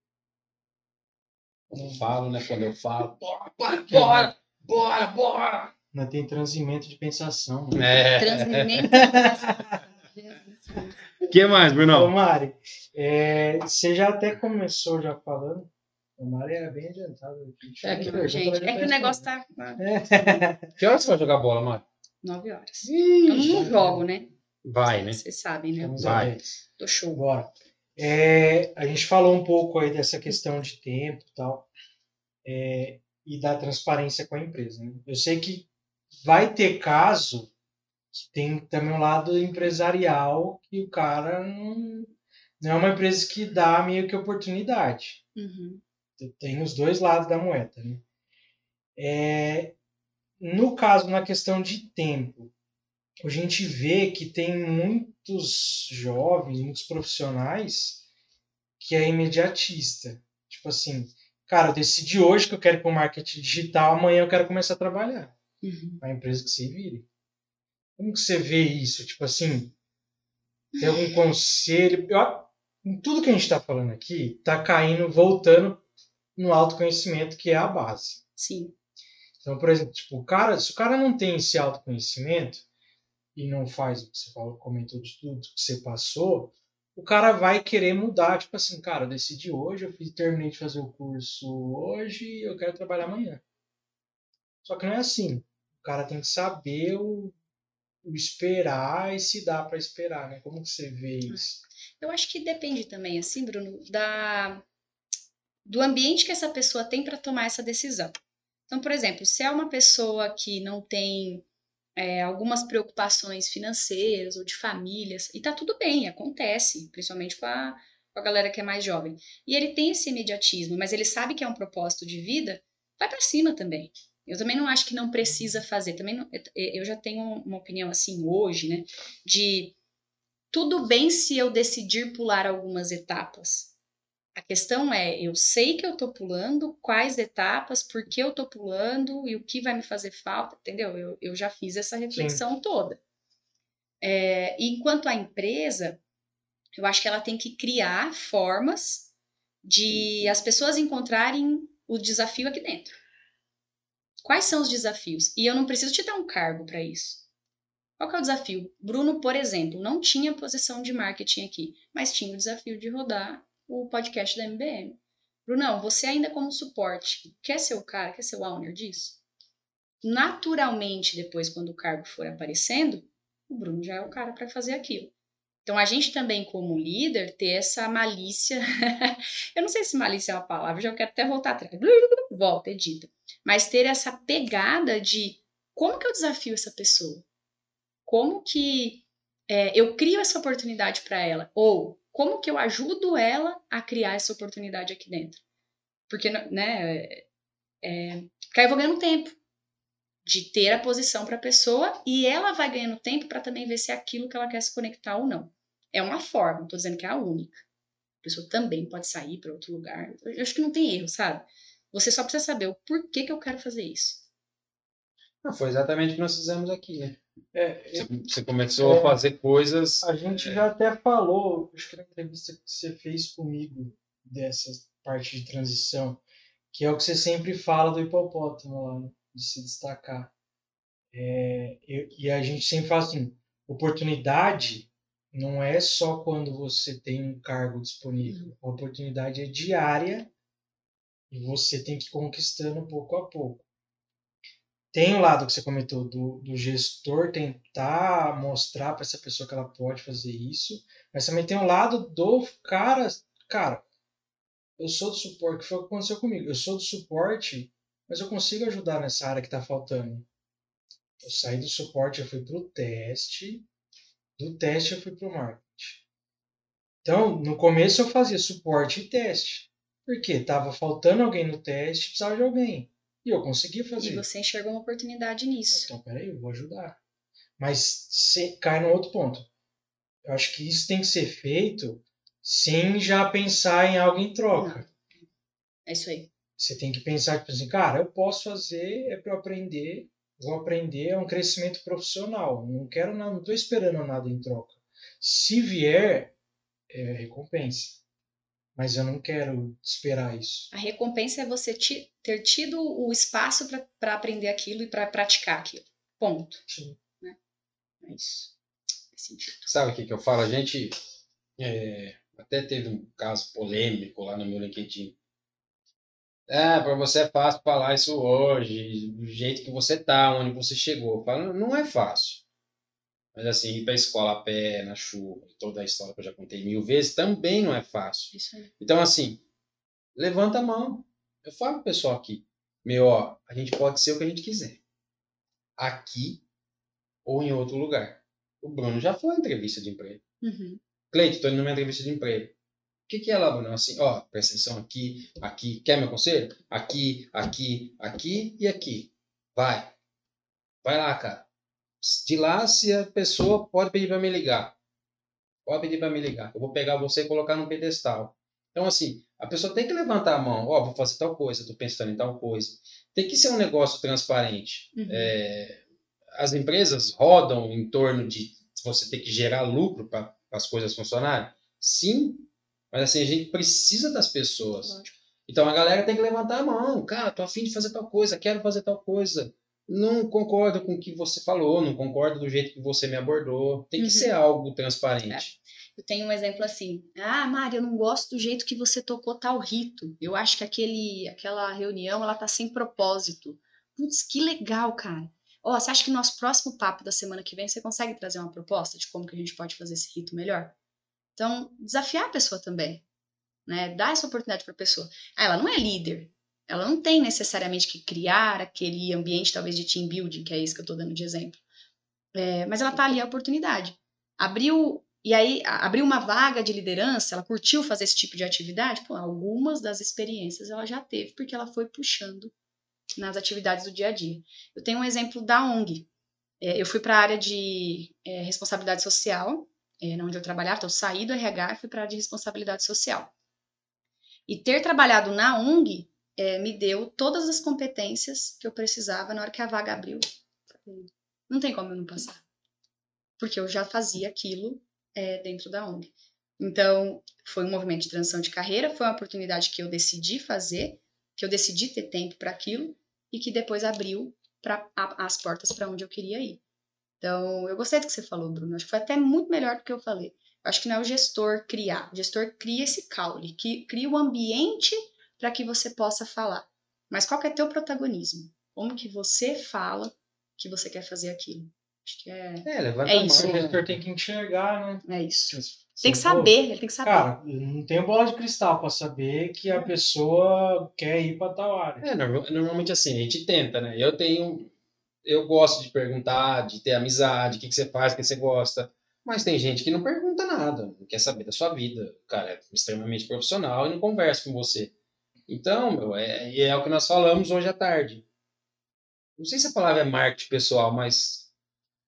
falo, né? Quando eu falo, (laughs) bora, bora, bora, bora, bora. Não tem transimento de pensação. né? É. Transmimento. (laughs) O que mais, Ô, Bruno? Mari, é, você já até começou já falando. O Mari era bem adiantado. aqui. É que, Gente, é que o negócio tá respondendo. Que horas você vai jogar bola, Mário? nove horas. Eu não jogo, né? Vai, né? Vocês sabem, né? Estamos Vai. Tô show. Bora. É, a gente falou um pouco aí dessa questão de tempo e tal, é, e da transparência com a empresa. né? Eu sei que vai ter caso tem também um lado empresarial que o cara não, não é uma empresa que dá meio que oportunidade. Uhum. Tem os dois lados da moeda. Né? É, no caso, na questão de tempo, a gente vê que tem muitos jovens, muitos profissionais que é imediatista. Tipo assim, cara, eu decidi hoje que eu quero ir para o marketing digital, amanhã eu quero começar a trabalhar. Uhum. A empresa que se vire. Como que você vê isso? Tipo assim, tem algum conselho? Eu, em tudo que a gente está falando aqui, está caindo, voltando no autoconhecimento, que é a base. Sim. Então, por exemplo, tipo, o cara, se o cara não tem esse autoconhecimento e não faz o que você falou, comentou de tudo que você passou, o cara vai querer mudar, tipo assim, cara, eu decidi hoje, eu fiz, terminei de fazer o curso hoje, eu quero trabalhar amanhã. Só que não é assim. O cara tem que saber o, o esperar e se dá para esperar, né? Como que você vê isso? Eu acho que depende também, assim, Bruno, da do ambiente que essa pessoa tem para tomar essa decisão. Então, por exemplo, se é uma pessoa que não tem é, algumas preocupações financeiras ou de famílias, e tá tudo bem, acontece, principalmente com a, com a galera que é mais jovem. E ele tem esse imediatismo, mas ele sabe que é um propósito de vida, vai para cima também. Eu também não acho que não precisa fazer. Também não, eu já tenho uma opinião assim hoje, né? De tudo bem se eu decidir pular algumas etapas. A questão é, eu sei que eu tô pulando, quais etapas, por que eu tô pulando e o que vai me fazer falta, entendeu? Eu, eu já fiz essa reflexão toda. É, e enquanto a empresa, eu acho que ela tem que criar formas de as pessoas encontrarem o desafio aqui dentro. Quais são os desafios? E eu não preciso te dar um cargo para isso. Qual é o desafio? Bruno, por exemplo, não tinha posição de marketing aqui, mas tinha o desafio de rodar o podcast da MBM. Brunão, você ainda como suporte, quer ser o cara, quer ser o owner disso? Naturalmente, depois, quando o cargo for aparecendo, o Bruno já é o cara para fazer aquilo. Então, a gente também, como líder, ter essa malícia. (laughs) eu não sei se malícia é uma palavra, já quero até voltar atrás. Volta, edita. Mas ter essa pegada de como que eu desafio essa pessoa? Como que é, eu crio essa oportunidade para ela? Ou como que eu ajudo ela a criar essa oportunidade aqui dentro? Porque, né, é, porque aí eu vou ganhando tempo de ter a posição para a pessoa e ela vai ganhando tempo para também ver se é aquilo que ela quer se conectar ou não. É uma forma, não tô dizendo que é a única. A pessoa também pode sair para outro lugar. Eu acho que não tem erro, sabe? Você só precisa saber o porquê que eu quero fazer isso. Não, foi exatamente o que nós fizemos aqui, né? É, Você, você começou É. a fazer coisas. A gente já até falou, acho que na entrevista que você fez comigo dessa parte de transição, que é o que você sempre fala do hipopótamo lá, né? De se destacar. É, e, e a gente sempre fala assim, oportunidade não é só quando você tem um cargo disponível. A oportunidade é diária e você tem que ir conquistando pouco a pouco. Tem o lado que você comentou do, do gestor tentar mostrar para essa pessoa que ela pode fazer isso, mas também tem o lado do cara, cara, eu sou do suporte, que foi o que aconteceu comigo. Eu sou do suporte, mas eu consigo ajudar nessa área que está faltando. Eu saí do suporte, eu fui para o teste, do teste eu fui para o marketing. Então, no começo eu fazia suporte e teste. Por quê? Tava faltando alguém no teste, precisava de alguém. E eu consegui fazer. E você enxergou uma oportunidade nisso. Então, peraí, eu vou ajudar. Mas se, cai no outro ponto. Eu acho que isso tem que ser feito sem já pensar em algo em troca. É isso aí. Você tem que pensar, tipo assim, cara, eu posso fazer, é para eu aprender, vou aprender, é um crescimento profissional. Não quero nada, não estou esperando nada em troca. Se vier, é recompensa. Mas eu não quero esperar isso. A recompensa é você ti- ter tido o espaço para aprender aquilo e para praticar aquilo. Ponto. Sim. É isso. Sabe o que, que eu falo? A gente é, até teve um caso polêmico lá no meu LinkedIn. Ah, para você é fácil falar isso hoje, do jeito que você tá, onde você chegou. Falo, não é fácil. Mas assim, ir para escola a pé, na chuva, toda a história que eu já contei mil vezes, também não é fácil. Isso aí. Então, assim, levanta a mão. Eu falo pro pessoal aqui, meu, ó, a gente pode ser o que a gente quiser. Aqui ou em outro lugar. O Bruno já foi entrevista de emprego. Uhum. Cleito, estou indo numa entrevista de emprego. O que, que é Bruno? Assim, ó, presta atenção aqui, aqui. Quer meu conselho? Aqui, aqui, aqui e aqui. Vai. Vai lá, cara. De lá, se a pessoa pode pedir para me ligar. Pode pedir para me ligar. Eu vou pegar você e colocar no pedestal. Então, assim, a pessoa tem que levantar a mão. Ó, vou fazer tal coisa, estou pensando em tal coisa. Tem que ser um negócio transparente. Uhum. É, as empresas rodam em torno de você ter que gerar lucro para as coisas funcionarem? Sim, mas assim, a gente precisa das pessoas. Lógico. Então a galera tem que levantar a mão. Cara, tô afim de fazer tal coisa, quero fazer tal coisa. Não concordo com o que você falou, não concordo do jeito que você me abordou. Tem que Uhum. ser algo transparente. Eu tenho um exemplo assim. Ah, Mari, eu não gosto do jeito que você tocou tal rito. Eu acho que aquele, aquela reunião ela tá sem propósito. Putz, que legal, cara. Ó, você acha que no nosso próximo papo da semana que vem você consegue trazer uma proposta de como que a gente pode fazer esse rito melhor? Então, desafiar a pessoa também, né? Dar essa oportunidade para a pessoa. Ah, ela não é líder. Ela não tem necessariamente que criar aquele ambiente, talvez, de team building, que é isso que eu estou dando de exemplo. É, mas ela tá ali a oportunidade. Abriu e aí abriu uma vaga de liderança, ela curtiu fazer esse tipo de atividade? Pô, algumas das experiências ela já teve, porque ela foi puxando nas atividades do dia a dia. Eu tenho um exemplo da ONG. É, eu fui para a área de é, responsabilidade social, é, onde eu trabalhava, então eu saí do RH e fui para a de responsabilidade social. E ter trabalhado na ONG é, me deu todas as competências que eu precisava na hora que a vaga abriu. Não tem como eu não passar. Porque eu já fazia aquilo é, dentro da ONG. Então, foi um movimento de transição de carreira, foi uma oportunidade que eu decidi fazer, que eu decidi ter tempo para aquilo e que depois abriu pra, a- as portas para onde eu queria ir. Então, eu gostei do que você falou, Bruno. Acho que foi até muito melhor do que eu falei. Eu acho que não é o gestor criar. O gestor cria esse caule, que cria o ambiente para que você possa falar. Mas qual que é teu protagonismo? Como que você fala que você quer fazer aquilo? Acho que é, É, levanta É a isso, O mão. né? gestor tem que enxergar, né? é isso. Tem que saber, ele tem que saber. Cara, não tenho bola de cristal para saber que a pessoa quer ir para tal área. É, norma- normalmente assim, a gente tenta, né? Eu tenho. Eu gosto de perguntar, de ter amizade, o que, que você faz, o que você gosta. Mas tem gente que não pergunta nada, não quer saber da sua vida. O cara é extremamente profissional e não conversa com você. Então, meu, é, é o que nós falamos hoje à tarde. Não sei se a palavra é marketing pessoal, mas.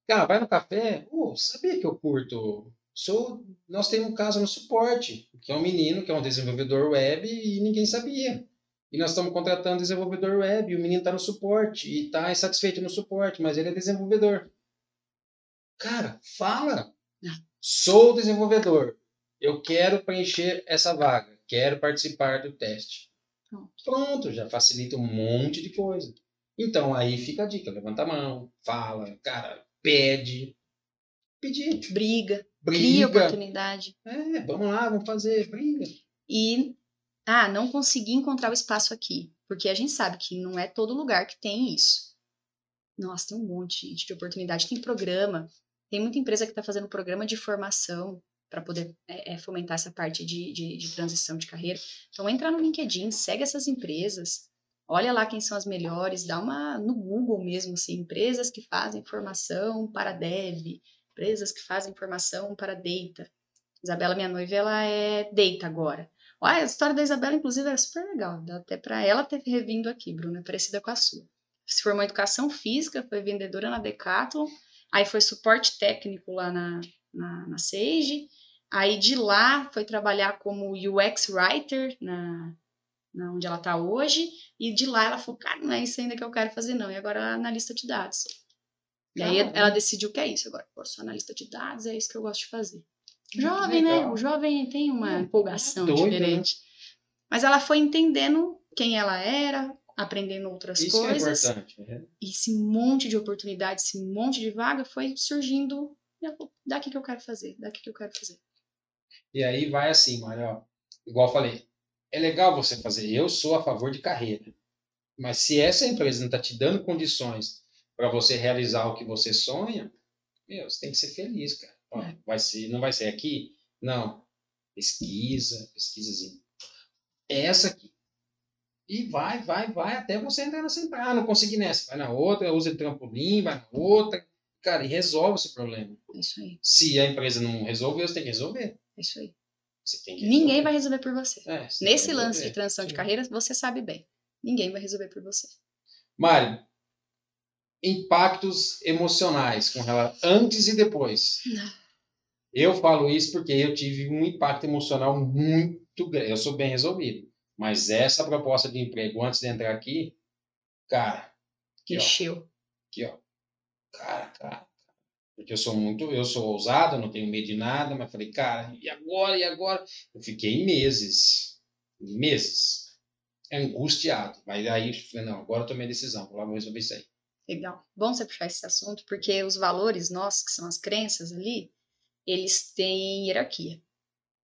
Cara, vai no café. Oh, sabia que eu curto? Sou, nós temos um caso no suporte, que é um menino que é um desenvolvedor web e ninguém sabia. E nós estamos contratando desenvolvedor web, e o menino está no suporte, e está insatisfeito no suporte, mas ele é desenvolvedor. Cara, fala! Sou desenvolvedor. Eu quero preencher essa vaga. Quero participar do teste. Pronto. Já facilita um monte de coisa. Então aí fica a dica: levanta a mão, fala, cara, pede. Pedir, Briga, cria briga. oportunidade. É, vamos lá, vamos fazer, briga. E, ah, não consegui encontrar o espaço aqui. Porque a gente sabe que não é todo lugar que tem isso. Nossa, tem um monte gente, de oportunidade. Tem programa. Tem muita empresa que está fazendo programa de formação para poder é, é, fomentar essa parte de, de, de transição de carreira. Então, entra no LinkedIn, segue essas empresas. Olha lá quem são as melhores, dá uma no Google mesmo, assim, empresas que fazem formação para dev, empresas que fazem formação para data. Isabela, minha noiva, ela é data agora. Olha, a história da Isabela, inclusive, era super legal. Dá até para ela ter revindo aqui, Bruna, é parecida com a sua. Se formou em educação física, foi vendedora na Decathlon, aí foi suporte técnico lá na, na, na Sage, aí de lá foi trabalhar como UX Writer na, na onde ela está hoje, e de lá ela falou, cara, não é isso ainda que eu quero fazer não, e agora ela é analista de dados. E aí ela decidiu que é isso agora, eu sou analista de dados, é isso que eu gosto de fazer. Jovem, né? O jovem tem uma empolgação doido, né? diferente. Mas ela foi entendendo quem ela era, aprendendo outras Isso é coisas. né? e esse monte de oportunidades, esse monte de vaga foi surgindo. Daqui que eu quero fazer, daqui que eu quero fazer. E aí vai assim, Mário, igual eu falei, é legal você fazer, eu sou a favor de carreira. Mas se essa empresa não está te dando condições para você realizar o que você sonha, meu, você tem que ser feliz, cara. Ó, vai ser, não vai ser aqui? Não. Pesquisa, pesquisazinha. É essa aqui. E vai, vai, vai, até você entrar nessa empresa. Ah, não consegui nessa. Vai na outra, usa trampolim, vai na outra. Cara, e resolve esse problema. Isso aí, Se a empresa não resolveu, você tem que resolver. isso aí. Você tem que Ninguém resolver. vai resolver por você. É, você Nesse lance resolver. de transição de Sim. carreira, você sabe bem. Ninguém vai resolver por você. Mário, impactos emocionais com relação antes e depois. Eu falo isso porque eu tive um impacto emocional muito grande. Eu sou bem resolvido. Mas essa proposta de emprego antes de entrar aqui, cara, aqui, ó, Encheu. aqui, ó. Cara, cara. Porque eu sou muito, eu sou ousado, não tenho medo de nada, mas falei, cara, e agora, e agora? Eu fiquei meses, meses, angustiado. Mas aí eu falei, não, agora eu tomei a decisão, vou lá, vou resolver isso aí. Legal. Bom você puxar esse assunto, porque os valores nossos, que são as crenças ali, eles têm hierarquia.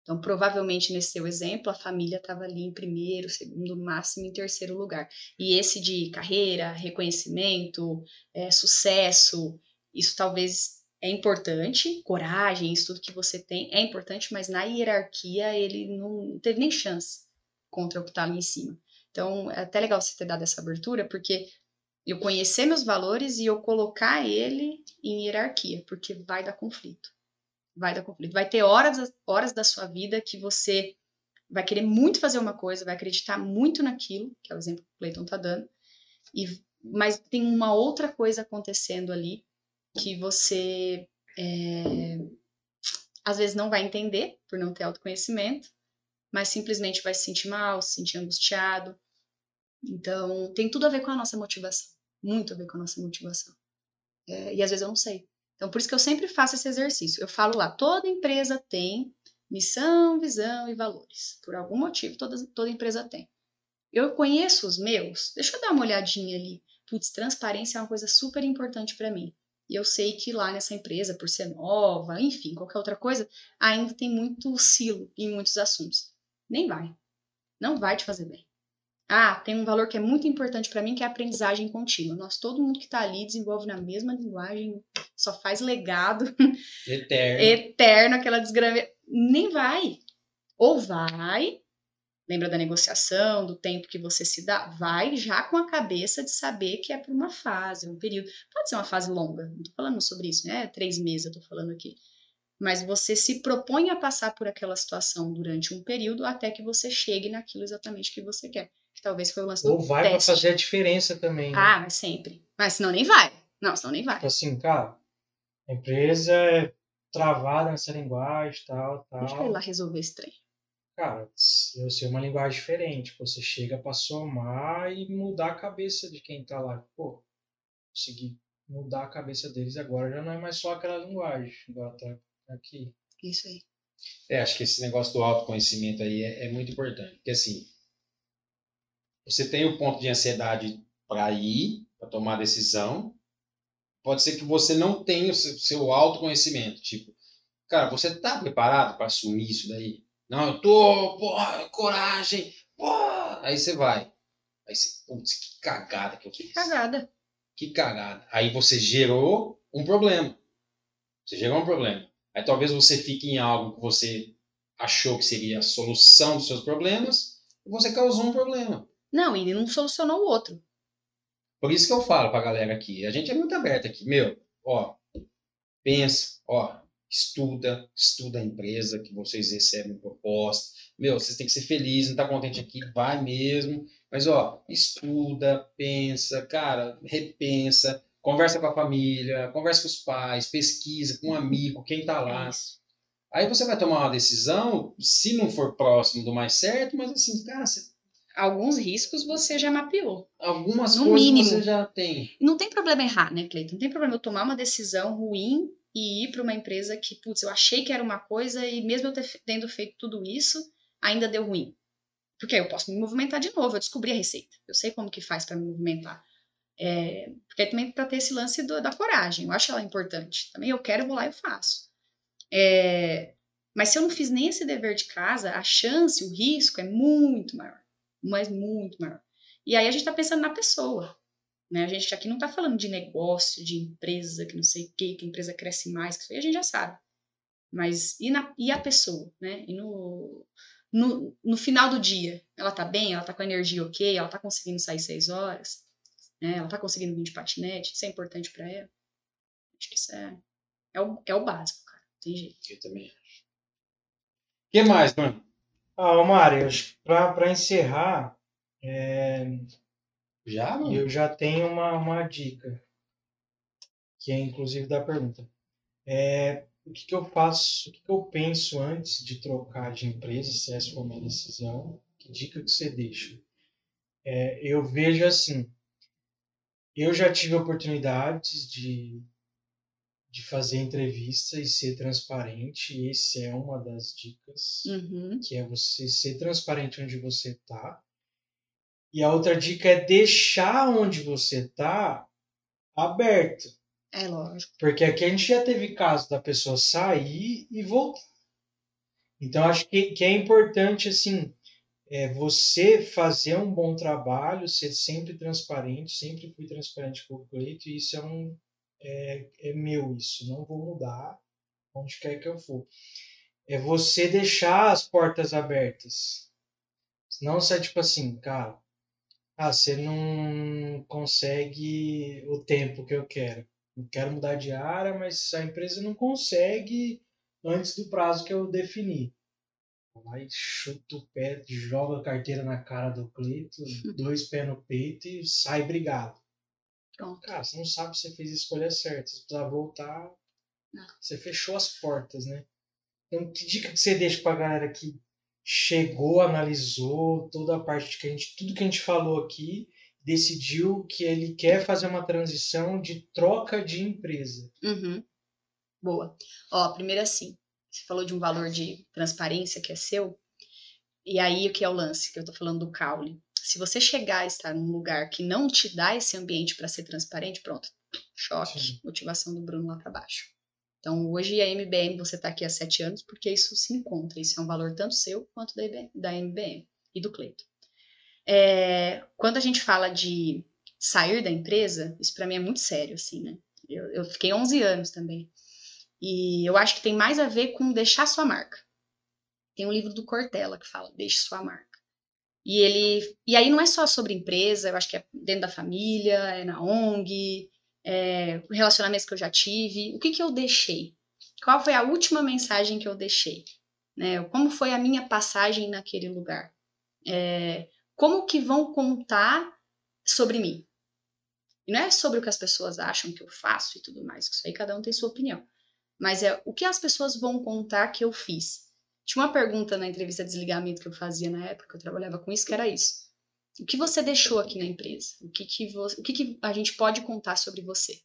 Então, provavelmente, nesse seu exemplo, a família estava ali em primeiro, segundo, máximo em terceiro lugar. E esse de carreira, reconhecimento, é, sucesso, isso talvez é importante, coragem, isso tudo que você tem é importante, mas na hierarquia ele não teve nem chance contra o que está ali em cima. Então, é até legal você ter dado essa abertura, porque eu conhecer meus valores e eu colocar ele em hierarquia, porque vai dar conflito. Vai dar conflito. Vai ter horas, horas da sua vida que você vai querer muito fazer uma coisa, vai acreditar muito naquilo, que é o exemplo que o Clayton tá dando, e, mas tem uma outra coisa acontecendo ali que você é, às vezes não vai entender por não ter autoconhecimento, mas simplesmente vai se sentir mal, se sentir angustiado. Então, tem tudo a ver com a nossa motivação. Muito a ver com a nossa motivação. É, e às vezes eu não sei. Então, por isso que eu sempre faço esse exercício. Eu falo lá, toda empresa tem missão, visão e valores. Por algum motivo, toda, toda empresa tem. Eu conheço os meus, deixa eu dar uma olhadinha ali. Putz, transparência é uma coisa super importante para mim. E eu sei que lá nessa empresa, por ser nova, enfim, qualquer outra coisa, ainda tem muito silo em muitos assuntos. Nem vai. Não vai te fazer bem. Ah, tem um valor que é muito importante para mim, que é a aprendizagem contínua. Nós, todo mundo que está ali desenvolve na mesma linguagem, só faz legado Eterno. eterno, aquela desgrama. Nem vai. Ou vai, lembra da negociação, do tempo que você se dá? Vai já com a cabeça de saber que é por uma fase, um período. Pode ser uma fase longa, não tô falando sobre isso, né? Três meses eu tô falando aqui. Mas você se propõe a passar por aquela situação durante um período até que você chegue naquilo exatamente que você quer. Que talvez foi o lance do Ou vai pra teste. fazer a diferença também. né? Ah, mas sempre. Mas senão nem vai. Não, senão nem vai. Tipo assim, cara, a empresa é travada nessa linguagem, tal, Deixa eu ir tal. lá resolver esse trem. Cara, eu sei uma linguagem diferente, você chega pra somar e mudar a cabeça de quem tá lá. Pô, consegui mudar a cabeça deles agora já não é mais só aquela linguagem. Agora tá aqui. Isso aí. É, acho que esse negócio do autoconhecimento aí é, é muito importante. Porque assim, você tem o ponto de ansiedade para ir, para tomar decisão. Pode ser que você não tenha o seu, seu autoconhecimento. Tipo, cara, você tá preparado para assumir isso daí? Não, eu tô, porra, coragem, porra. Aí você vai. Aí você, putz, que cagada que eu fiz. Cagada. Que cagada. Aí você gerou um problema. Você gerou um problema. Aí talvez você fique em algo que você achou que seria a solução dos seus problemas e você causou um problema. Não, e não solucionou o outro. Por isso que eu falo pra galera aqui. A gente é muito aberto aqui. Meu, ó, pensa, ó, estuda, estuda a empresa que vocês recebem proposta. Meu, vocês têm que ser felizes, não tá contente aqui, vai mesmo. Mas, ó, estuda, pensa, cara, repensa, conversa com a família, conversa com os pais, pesquisa com um amigo, quem tá lá. É. Aí você vai tomar uma decisão, se não for próximo do mais certo, mas assim, cara, você- Alguns riscos você já mapeou. algumas No coisas mínimo. você já tem. Não tem problema errar, né, Cleiton? Não tem problema eu tomar uma decisão ruim e ir para uma empresa que, putz, eu achei que era uma coisa e mesmo eu ter tendo feito tudo isso, ainda deu ruim. Porque aí eu posso me movimentar de novo, eu descobri a receita. Eu sei como que faz para me movimentar. É, porque também para ter esse lance do- da coragem, eu acho ela importante. Também eu quero, eu vou lá e eu faço. É, mas se eu não fiz nem esse dever de casa, a chance, o risco é muito maior. Mas muito maior. E aí a gente está pensando na pessoa. Né? A gente aqui não está falando de negócio, de empresa, que não sei o quê, que a empresa cresce mais, que isso aí a gente já sabe. Mas e, na, e a pessoa, né? E no, no, no final do dia, ela tá bem, ela tá com a energia ok, ela tá conseguindo sair seis horas, né? Ela tá conseguindo vir de patinete, isso é importante para ela. Acho que isso é, é, o, é o básico, cara. Não tem jeito. Eu também acho. O que mais, mano? Ah, Mário, pra encerrar, é, Já, mano? eu já tenho uma, uma dica, que é inclusive da pergunta. É, o que, que eu faço, o que, que eu penso antes de trocar de empresa, se essa for minha decisão? Que dica que você deixa? É, eu vejo assim, eu já tive oportunidades de, de fazer entrevista e ser transparente, e esse é uma das dicas Uhum. que é você ser transparente onde você está. E a outra dica é deixar onde você está aberto. É lógico. Porque aqui a gente já teve caso da pessoa sair e voltar. Então acho que, que é importante assim é, você fazer um bom trabalho, ser sempre transparente, sempre fui transparente com o Cleito, e isso é um é, é meu isso, não vou mudar onde quer que eu for. É você deixar as portas abertas. Você é tipo assim, cara, ah, você não consegue o tempo que eu quero. Eu quero mudar de área, mas a empresa não consegue antes do prazo que eu defini. Vai, chuta o pé, joga a carteira na cara do Cleito, (laughs) dois pés no peito e sai brigado. Pronto. Cara, você não sabe se você fez a escolha certa. Se precisar voltar, Não. você fechou as portas, né? Então, que dica que você deixa pra galera que chegou, analisou toda a parte que a gente, tudo que a gente falou aqui, decidiu que ele quer fazer uma transição de troca de empresa. Uhum. Boa. Ó, primeiro assim, você falou de um valor de transparência que é seu, e aí o que é o lance que eu tô falando do caule. Se você chegar a estar num lugar que não te dá esse ambiente para ser transparente, pronto, choque, Sim. motivação do Bruno lá para baixo. Então, hoje a MBM, você está aqui há sete anos, porque isso se encontra, isso é um valor tanto seu quanto da, IBM, da MBM e do Cleito. É, quando a gente fala de sair da empresa, isso para mim é muito sério, assim, né? Eu, eu fiquei 11 anos também. E eu acho que tem mais a ver com deixar sua marca. Tem um livro do Cortella que fala Deixe sua marca. E ele e aí não é só sobre empresa, eu acho que é dentro da família, é na ONG, é relacionamentos que eu já tive. O que que eu deixei? Qual foi a última mensagem que eu deixei? Né? Como foi a minha passagem naquele lugar? É, como que vão contar sobre mim? E não é sobre o que as pessoas acham que eu faço e tudo mais, isso aí cada um tem sua opinião. Mas é o que as pessoas vão contar que eu fiz. Tinha uma pergunta na entrevista de desligamento que eu fazia na época que eu trabalhava com isso, que era isso. O que você deixou aqui na empresa? O que, que, você, o que, que a gente pode contar sobre você?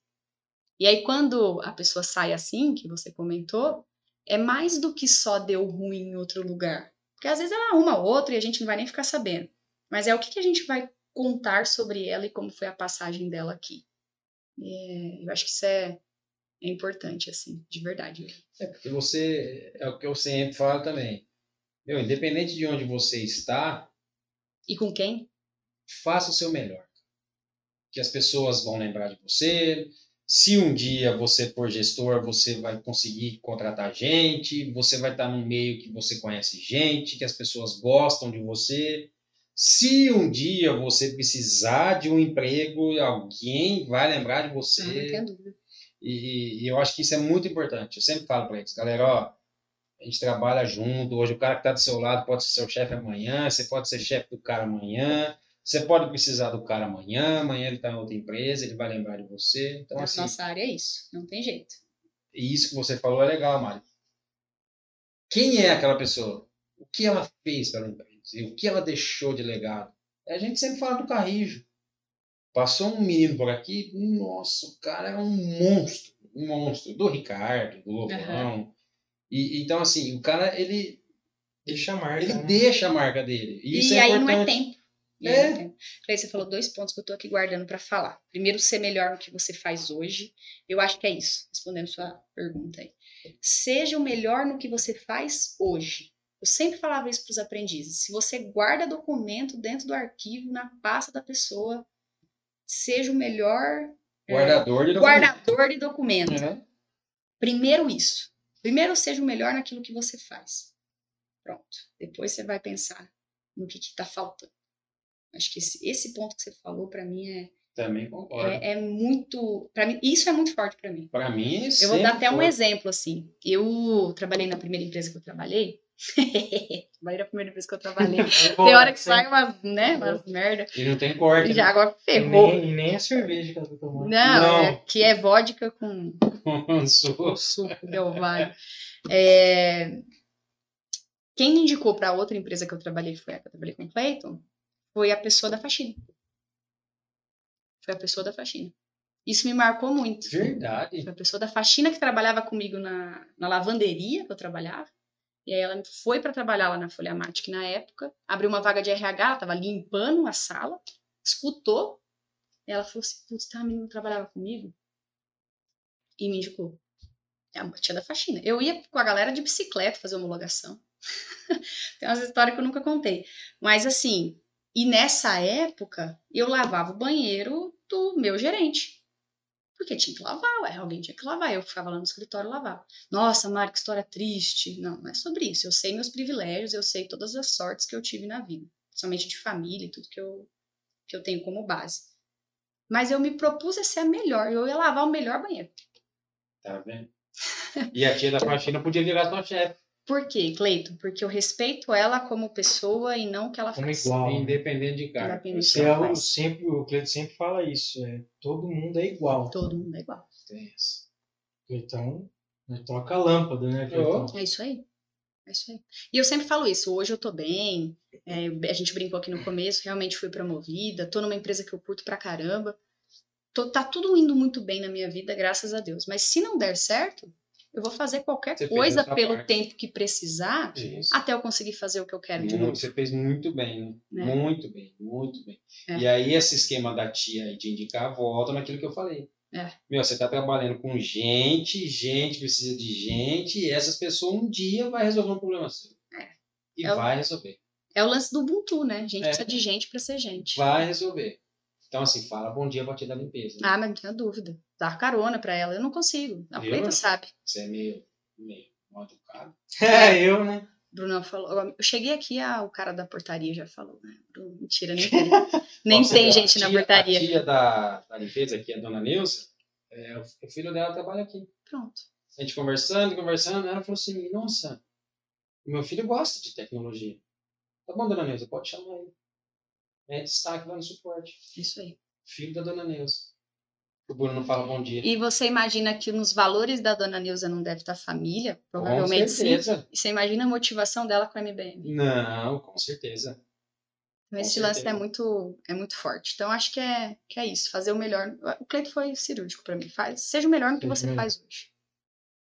E aí, quando a pessoa sai assim, que você comentou, é mais do que só deu ruim em outro lugar. Porque às vezes ela arruma outro e a gente não vai nem ficar sabendo. Mas é o que, que a gente vai contar sobre ela e como foi a passagem dela aqui. É, eu acho que isso é, é importante, assim, de verdade. É porque você, é o que eu sempre falo também. Meu, independente de onde você está, E com quem? faça o seu melhor. Que as pessoas vão lembrar de você. Se um dia você for gestor, você vai conseguir contratar gente, você vai estar num meio que você conhece gente, que as pessoas gostam de você. Se um dia você precisar de um emprego, alguém vai lembrar de Ah, não você. tenho dúvida. E, e eu acho que isso é muito importante. Eu sempre falo para eles, galera, ó, a gente trabalha junto. Hoje o cara que está do seu lado pode ser seu chefe amanhã, você pode ser chefe do cara amanhã, você pode precisar do cara amanhã, amanhã ele está em outra empresa, ele vai lembrar de você. Então, Na assim, nossa área é isso, não tem jeito. e isso que você falou é legal, Mário. Quem é aquela pessoa? O que ela fez pela empresa? E o que ela deixou de legado? A gente sempre fala do Carrijo. Passou um menino por aqui, nossa, o cara é um monstro, um monstro. Do Ricardo, do Lobão. E, então, assim, o cara, ele, Deixa a marca. ele né? deixa a marca dele. E, e é aí importante. não é tempo. E É. é. Aí você falou dois pontos que eu tô aqui guardando para falar. Primeiro, ser melhor no que você faz hoje. Eu acho que é isso, respondendo sua pergunta aí. Seja o melhor no que você faz hoje. Eu sempre falava isso para os aprendizes. Se você guarda documento dentro do arquivo, na pasta da pessoa, seja o melhor Guardador de guardador de documento. É. Primeiro isso. Primeiro seja o melhor naquilo que você faz. Pronto. Depois você vai pensar no que está faltando. Acho que esse, esse ponto que você falou para mim é, Também concordo. é, é muito, para mim isso é muito forte para mim. Para mim, Eu vou dar até um foi. exemplo assim. Eu trabalhei na primeira empresa que eu trabalhei. (laughs) trabalhei na primeira empresa que eu trabalhei. Bom, (laughs) Tem hora que sim. sai umas, né, umas merda. E não tem corte. E já agora E ferrou. nem, e nem a cerveja que ela tá tomando. Não, Não. É, que é vodka com né? (laughs) Sou- suco Del Valle. É, Quem me indicou para outra empresa que eu trabalhei, foi a que eu trabalhei com o Clayton, foi a pessoa da faxina. Foi a pessoa da faxina. Isso me marcou muito. Verdade. Foi a pessoa da faxina que trabalhava comigo na, na lavanderia que eu trabalhava. E aí ela foi para trabalhar lá na Folha Matic na época, abriu uma vaga de RH, ela tava limpando a sala, escutou, ela falou assim, putz, tem uma menina trabalhava comigo, e me indicou. É a tia da faxina. Eu ia com a galera de bicicleta fazer homologação. (laughs) tem umas histórias que eu nunca contei. Mas assim, e nessa época, eu lavava o banheiro do meu gerente. Porque tinha que lavar, ué, alguém tinha que lavar. Eu ficava lá no escritório lavava. Nossa, Mari, que história triste. Não, não é sobre isso. Eu sei meus privilégios, eu sei todas as sortes que eu tive na vida. Somente de família e tudo que eu, que eu tenho como base. Mas eu me propus a ser a melhor. Eu ia lavar o melhor banheiro. Tá vendo? E a tia da faxina podia virar sua chefe. Por quê, Cleito? Porque eu respeito ela como pessoa e não o que ela Como faz. igual. Independente de cargo. Independente. É o, sempre, o Cleiton sempre fala isso. É, todo mundo é igual. Todo mundo é igual. Tem essa. Então, né, troca a lâmpada, né, Cleiton? É isso aí. É isso aí. E eu sempre falo isso. Hoje eu tô bem. é, a gente brincou aqui no começo. Realmente fui promovida. Tô numa empresa que eu curto pra caramba. Tô, tá tudo indo muito bem na minha vida, graças a Deus. Mas se não der certo, eu vou fazer qualquer Você coisa a pelo parte. tempo que precisar Isso. até eu conseguir fazer o que eu quero de Muito- novo. Você fez muito bem, né? Né? Muito bem, muito bem. É. E aí, esse esquema da tia de indicar, volta naquilo que eu falei. É. Meu, você tá trabalhando com gente, gente precisa de gente, e essas pessoas um dia vai resolver um problema seu. É. E É o- vai resolver. É o lance do Ubuntu, né? A gente É. precisa de gente pra ser gente. Vai resolver. Então, assim, fala bom dia pra tia da limpeza. né? Ah, mas não tenho dúvida. Dar carona pra ela, eu não consigo. A Cleita sabe. Você é meio, meio mal educado. (laughs) É, eu, né? Bruna falou. Eu cheguei aqui, ah, o cara da portaria já falou, né? Bruno, Mentira, nem (laughs) tem. nem Ó, tem gente na tia- portaria. A tia da, da limpeza aqui, a dona Nilza, é, o filho dela trabalha aqui. Pronto. A gente conversando, conversando, ela falou assim, nossa, meu filho gosta de tecnologia. Tá bom, dona Neuza, pode chamar ele. É destaque lá no suporte. Isso aí. Filho da dona Neuza. O Bruno não fala bom dia. E você imagina que nos valores da dona Neuza não deve estar família? Provavelmente com sim. certeza. E você imagina a motivação dela com a MBM. Não, com certeza. Então, esse lance é certeza. muito, é muito forte. Então, acho que é, que é isso. Fazer o melhor. O Cleito foi cirúrgico pra mim. Faz, seja o melhor no que você faz hoje.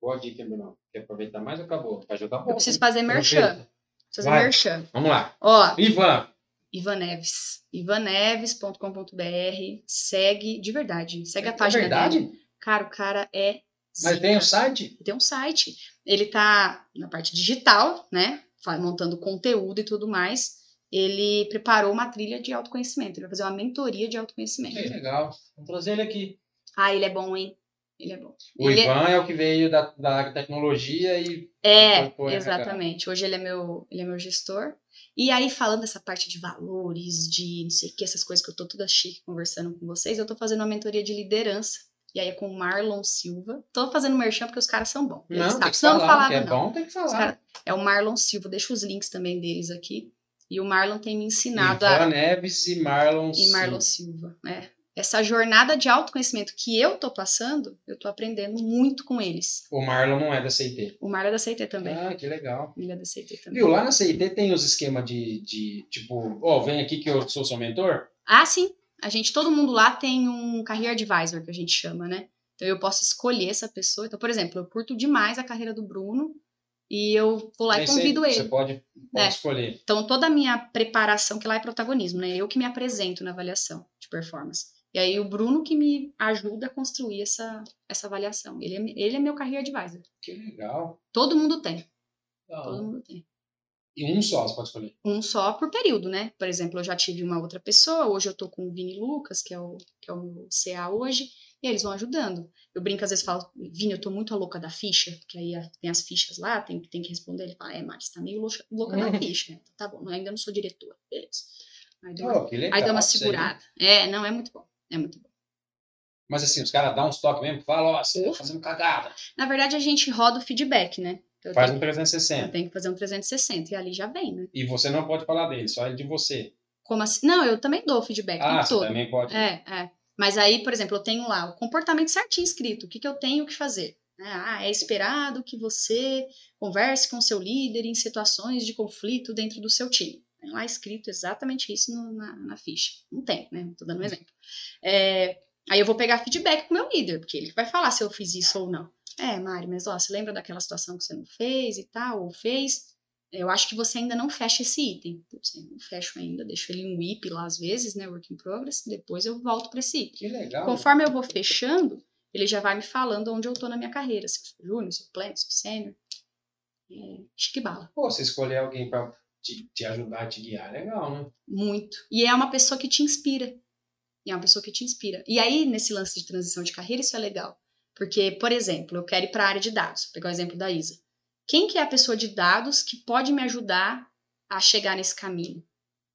Boa dica, Bruno. Quer aproveitar mais ou acabou? Vai jogar Eu bom. preciso hein? fazer merchan. Preciso fazer merchan. Vamos lá. Ó, Ivan, Ivan Neves. ivaneves.com.br. Segue, de verdade. Segue a é página verdade? dele. Cara, o cara é. Mas tem zica. site? tem um site. Ele tá na parte digital, né? Montando conteúdo e tudo mais. Ele preparou uma trilha de autoconhecimento. Ele vai fazer uma mentoria de autoconhecimento. Que legal. Vamos trazer ele aqui. Ah, ele é bom, hein? Ele é bom. O Ele é- Ivan é... o que veio da, da área de tecnologia e É, RH. exatamente. Hoje ele é meu, ele é meu gestor. E aí, falando dessa parte de valores, de não sei o que, essas coisas que eu tô toda chique conversando com vocês, eu tô fazendo uma mentoria de liderança. E aí é com o Marlon Silva. Tô fazendo merchan porque os caras são bons. Não, sabem. tem que Senão eu falar, que é não. bom, tem que falar. cara- É o Marlon Silva. Deixa os links também deles aqui. E o Marlon tem me ensinado a. Ivan Neves e Marlon E Marlon. Silva, né? Essa jornada de autoconhecimento que eu tô passando, eu tô aprendendo muito com eles. O Marlon não é da CIT. O Marlon é da CIT também. Ah, que legal. Ele é da CIT também. Viu, lá na CIT tem os esquemas de, de tipo, ó, vem aqui que eu sou seu mentor? Ah, sim. A gente, todo mundo lá tem um career advisor, que a gente chama, né? Então eu posso escolher essa pessoa. Então, por exemplo, eu curto demais a carreira do Bruno e eu vou lá e convido Você ele. pode, pode É. escolher. Então, toda a minha preparação, que lá é protagonismo, né? Eu que me apresento na avaliação de performance. E aí, o Bruno que me ajuda a construir essa, essa avaliação. Ele é, ele é meu career advisor. Que legal. Todo mundo tem. Todo mundo tem. E um só você pode escolher. Um só por período, né? Por exemplo, eu já tive uma outra pessoa, hoje eu tô com o Vini Lucas, que é o, que é o meu CA hoje, e eles vão ajudando. Eu brinco, às vezes falo, Vini, eu tô muito a louca da ficha, que aí tem as fichas lá, tem, tem que responder. Ele fala, é, Mari, você tá meio louca, louca da (laughs) ficha. né? Tá bom, ainda não sou diretora. Beleza. Aí deu uma, Oh, aí uma segurada. É, não, é muito bom. É muito bom. Mas assim, os caras dão uns toques mesmo, falam, ó, você tá fazendo cagada. Na verdade, a gente roda o feedback, né? Então, Faz um tenho, eu 360. tenho que fazer um 360 e ali já vem, né? E você não pode falar dele, só ele de você. Como assim? Não, eu também dou feedback Ah, você todo. também pode. É, é. Mas aí, por exemplo, eu tenho lá o comportamento certinho escrito. O que, que eu tenho que fazer? né? Ah, é esperado que você converse com seu líder em situações de conflito dentro do seu time. Tem lá escrito exatamente isso no- na, na ficha. Não tem, né? Tô dando um exemplo. É, aí eu vou pegar feedback com o meu líder, porque ele vai falar se eu fiz isso ou não. É, Mari, mas ó, você lembra daquela situação que você não fez e tal, ou fez? Eu acho que você ainda não fecha esse item. Putz, eu não fecho ainda, deixo ele em WIP lá às vezes, né? Work in progress, depois eu volto para esse item. Que legal. Conforme eu vou fechando, ele já vai me falando onde eu tô na minha carreira. Se eu sou júnior, se eu sou pleno, se eu sou sênior. É, chique bala. Pô, você escolher alguém pra te, te ajudar, te guiar, legal, né? Muito. E é uma pessoa que te inspira. E é uma pessoa que te inspira. E aí, nesse lance de transição de carreira, isso é legal. Porque, por exemplo, eu quero ir para a área de dados. Vou pegar o exemplo da Isa. Quem que é a pessoa de dados que pode me ajudar a chegar nesse caminho?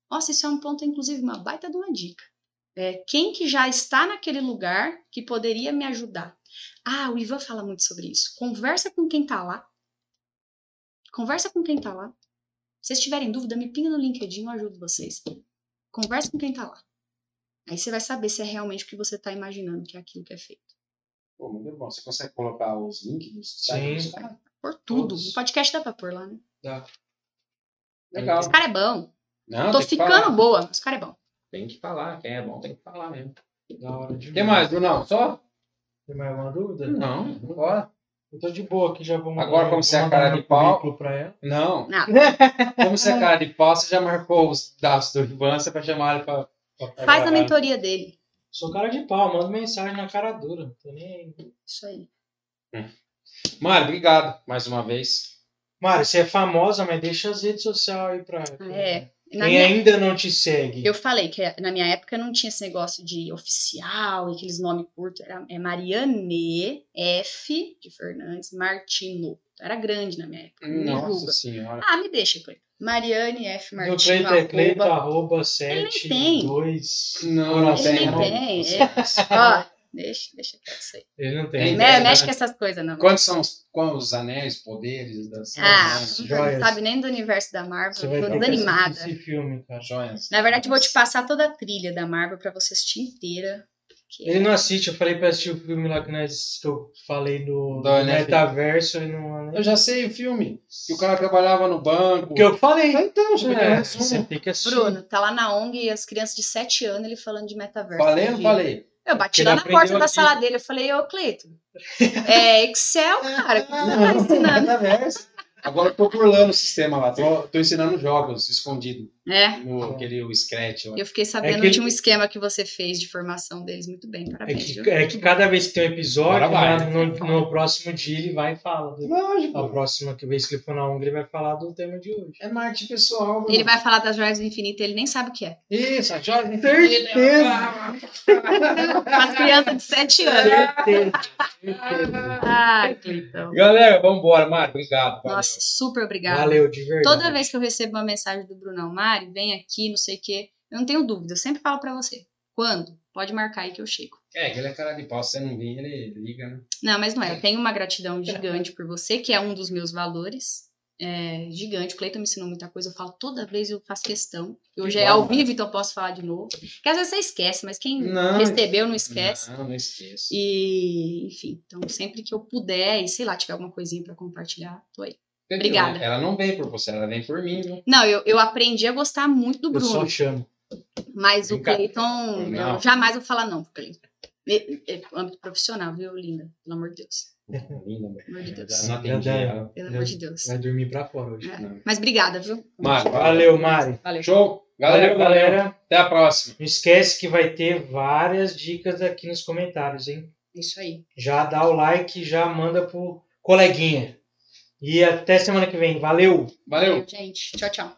Nossa, isso é um ponto, inclusive, uma baita de uma dica. É, quem que já está naquele lugar que poderia me ajudar? Ah, o Ivan fala muito sobre isso. Conversa com quem tá lá. Conversa com quem tá lá. Se vocês tiverem dúvida, me pinga no LinkedIn, eu ajudo vocês. Conversa com quem tá lá. Aí você vai saber se é realmente o que você tá imaginando que é aquilo que é feito. Pô, muito bom. Você consegue colocar os links Sim. sites? Por tudo. Todos. O podcast dá pra pôr lá, né? Dá. Legal. Esse cara é bom. Não, Tô tem ficando boa. Esse cara é bom. Tem que falar. Quem é bom tem que falar mesmo. Da hora de O que mais, Brunão? Só? Tem mais alguma dúvida? Não, bora. Eu tô de boa aqui, já vou mandar, Agora, como você é cara de pau- Pra ela. Não. Não. (laughs) Como você é cara de pau, você já marcou os dados do você vai chamar ele pra. pra Faz a mentoria dele. Sou cara de pau, mando mensagem na cara dura. Tô nem aí. Isso aí. Mário, obrigado mais uma vez. Mário, você é famosa, mas deixa as redes sociais aí pra. É. Na Quem minha- ainda não te segue. Eu falei que na minha época não tinha esse negócio de oficial e aqueles nomes curtos. Era, é Mariane F. de Fernandes Martino. Era grande na minha época. Me Nossa julga. senhora. Ah, me deixa, Cleiton. Mariane F. Martino. Cleito é Cleito, arroba- arroba 7, tem. 2. Não, não Ele tem. nem não. tem. é. Ó, deixa, deixa quieto isso aí. Ele não Tem. Né, é, mexe né? com essas coisas, não. Quantos são os, quantos os anéis, poderes das Ah, das não joias. sabe nem do universo da Marvel. Você tô que desanimada. assistir esse filme, cara. joias? Na verdade, eu vou te passar toda a trilha da Marvel pra você assistir inteira. que Ele não assiste, eu falei pra assistir o filme lá que, nós, que eu falei do, Do metaverso e não. Eu já sei o filme. Que o cara trabalhava no banco. Porque eu falei. Então, já É, é, você tem que assistir. Bruno, tá lá na ONG e as crianças de 7 anos ele falando de metaverso. Falei ou não falei? Eu bati lá na porta da aqui. sala dele, eu falei, ô Cleito, é Excel, (laughs) cara, o que você tá ensinando? Agora eu tô burlando o sistema lá. Tô, tô ensinando jogos escondidos. É, No aquele o Scratch lá. eu fiquei sabendo É que de um esquema que você fez de formação deles, muito bem, É parabéns. que, viu? é que cada vez que tem um episódio, vai. na- no, no próximo dia ele vai e fala. Lógico. a próxima vez que ele for na Hungria, ele vai falar do tema de hoje. É marketing pessoal. Bruno. Ele vai falar das joias do infinito, ele nem sabe o que é. Isso, a joia do Certeza. (laughs) As crianças de 7 anos. Certeza, certeza. Ai, Cleitão. Galera, vambora, Mário. Obrigado. valeu. Nossa, super obrigada. Valeu, de verdade. Toda vez que eu recebo uma mensagem do Brunão Mari, vem aqui, não sei o quê, eu não tenho dúvida, eu sempre falo pra você. Quando? Pode marcar aí que eu chego. É, aquele é cara de pau, se você não vir, ele liga, né? Não, mas não é. Eu tenho uma gratidão gigante por você, que é um dos meus valores. É, gigante. O Cleiton me ensinou muita coisa. Eu falo toda vez, eu faço questão. Hoje é ao vivo, então eu posso falar de novo. Porque às vezes você esquece, mas quem Não, recebeu não esquece. Não, não esqueço. E, enfim, então sempre que eu puder e sei lá, tiver alguma coisinha pra compartilhar, tô aí. Entendeu? obrigada. Ela não vem por você, ela vem por mim, viu? Não, eu, eu aprendi a gostar muito do Eu Bruno, só chamo. mas o Vem. Cleiton, Não. eu jamais vou falar não pro Cleiton. E- e- âmbito profissional, viu, linda? Pelo amor de Deus. (laughs) Linda. Pelo amor de Deus. Não atendi ela. Pelo amor de Deus. Vai dormir pra fora hoje. É. Não. Mas obrigada, viu? Mari, Valeu, Mari. Valeu. Show! Galera, Valeu, galera. galera. Até a próxima. Não esquece que vai ter várias dicas aqui nos comentários, hein? Isso aí. Já dá o like e já manda pro coleguinha. E até semana que vem. Valeu! Valeu! gente. Tchau, tchau.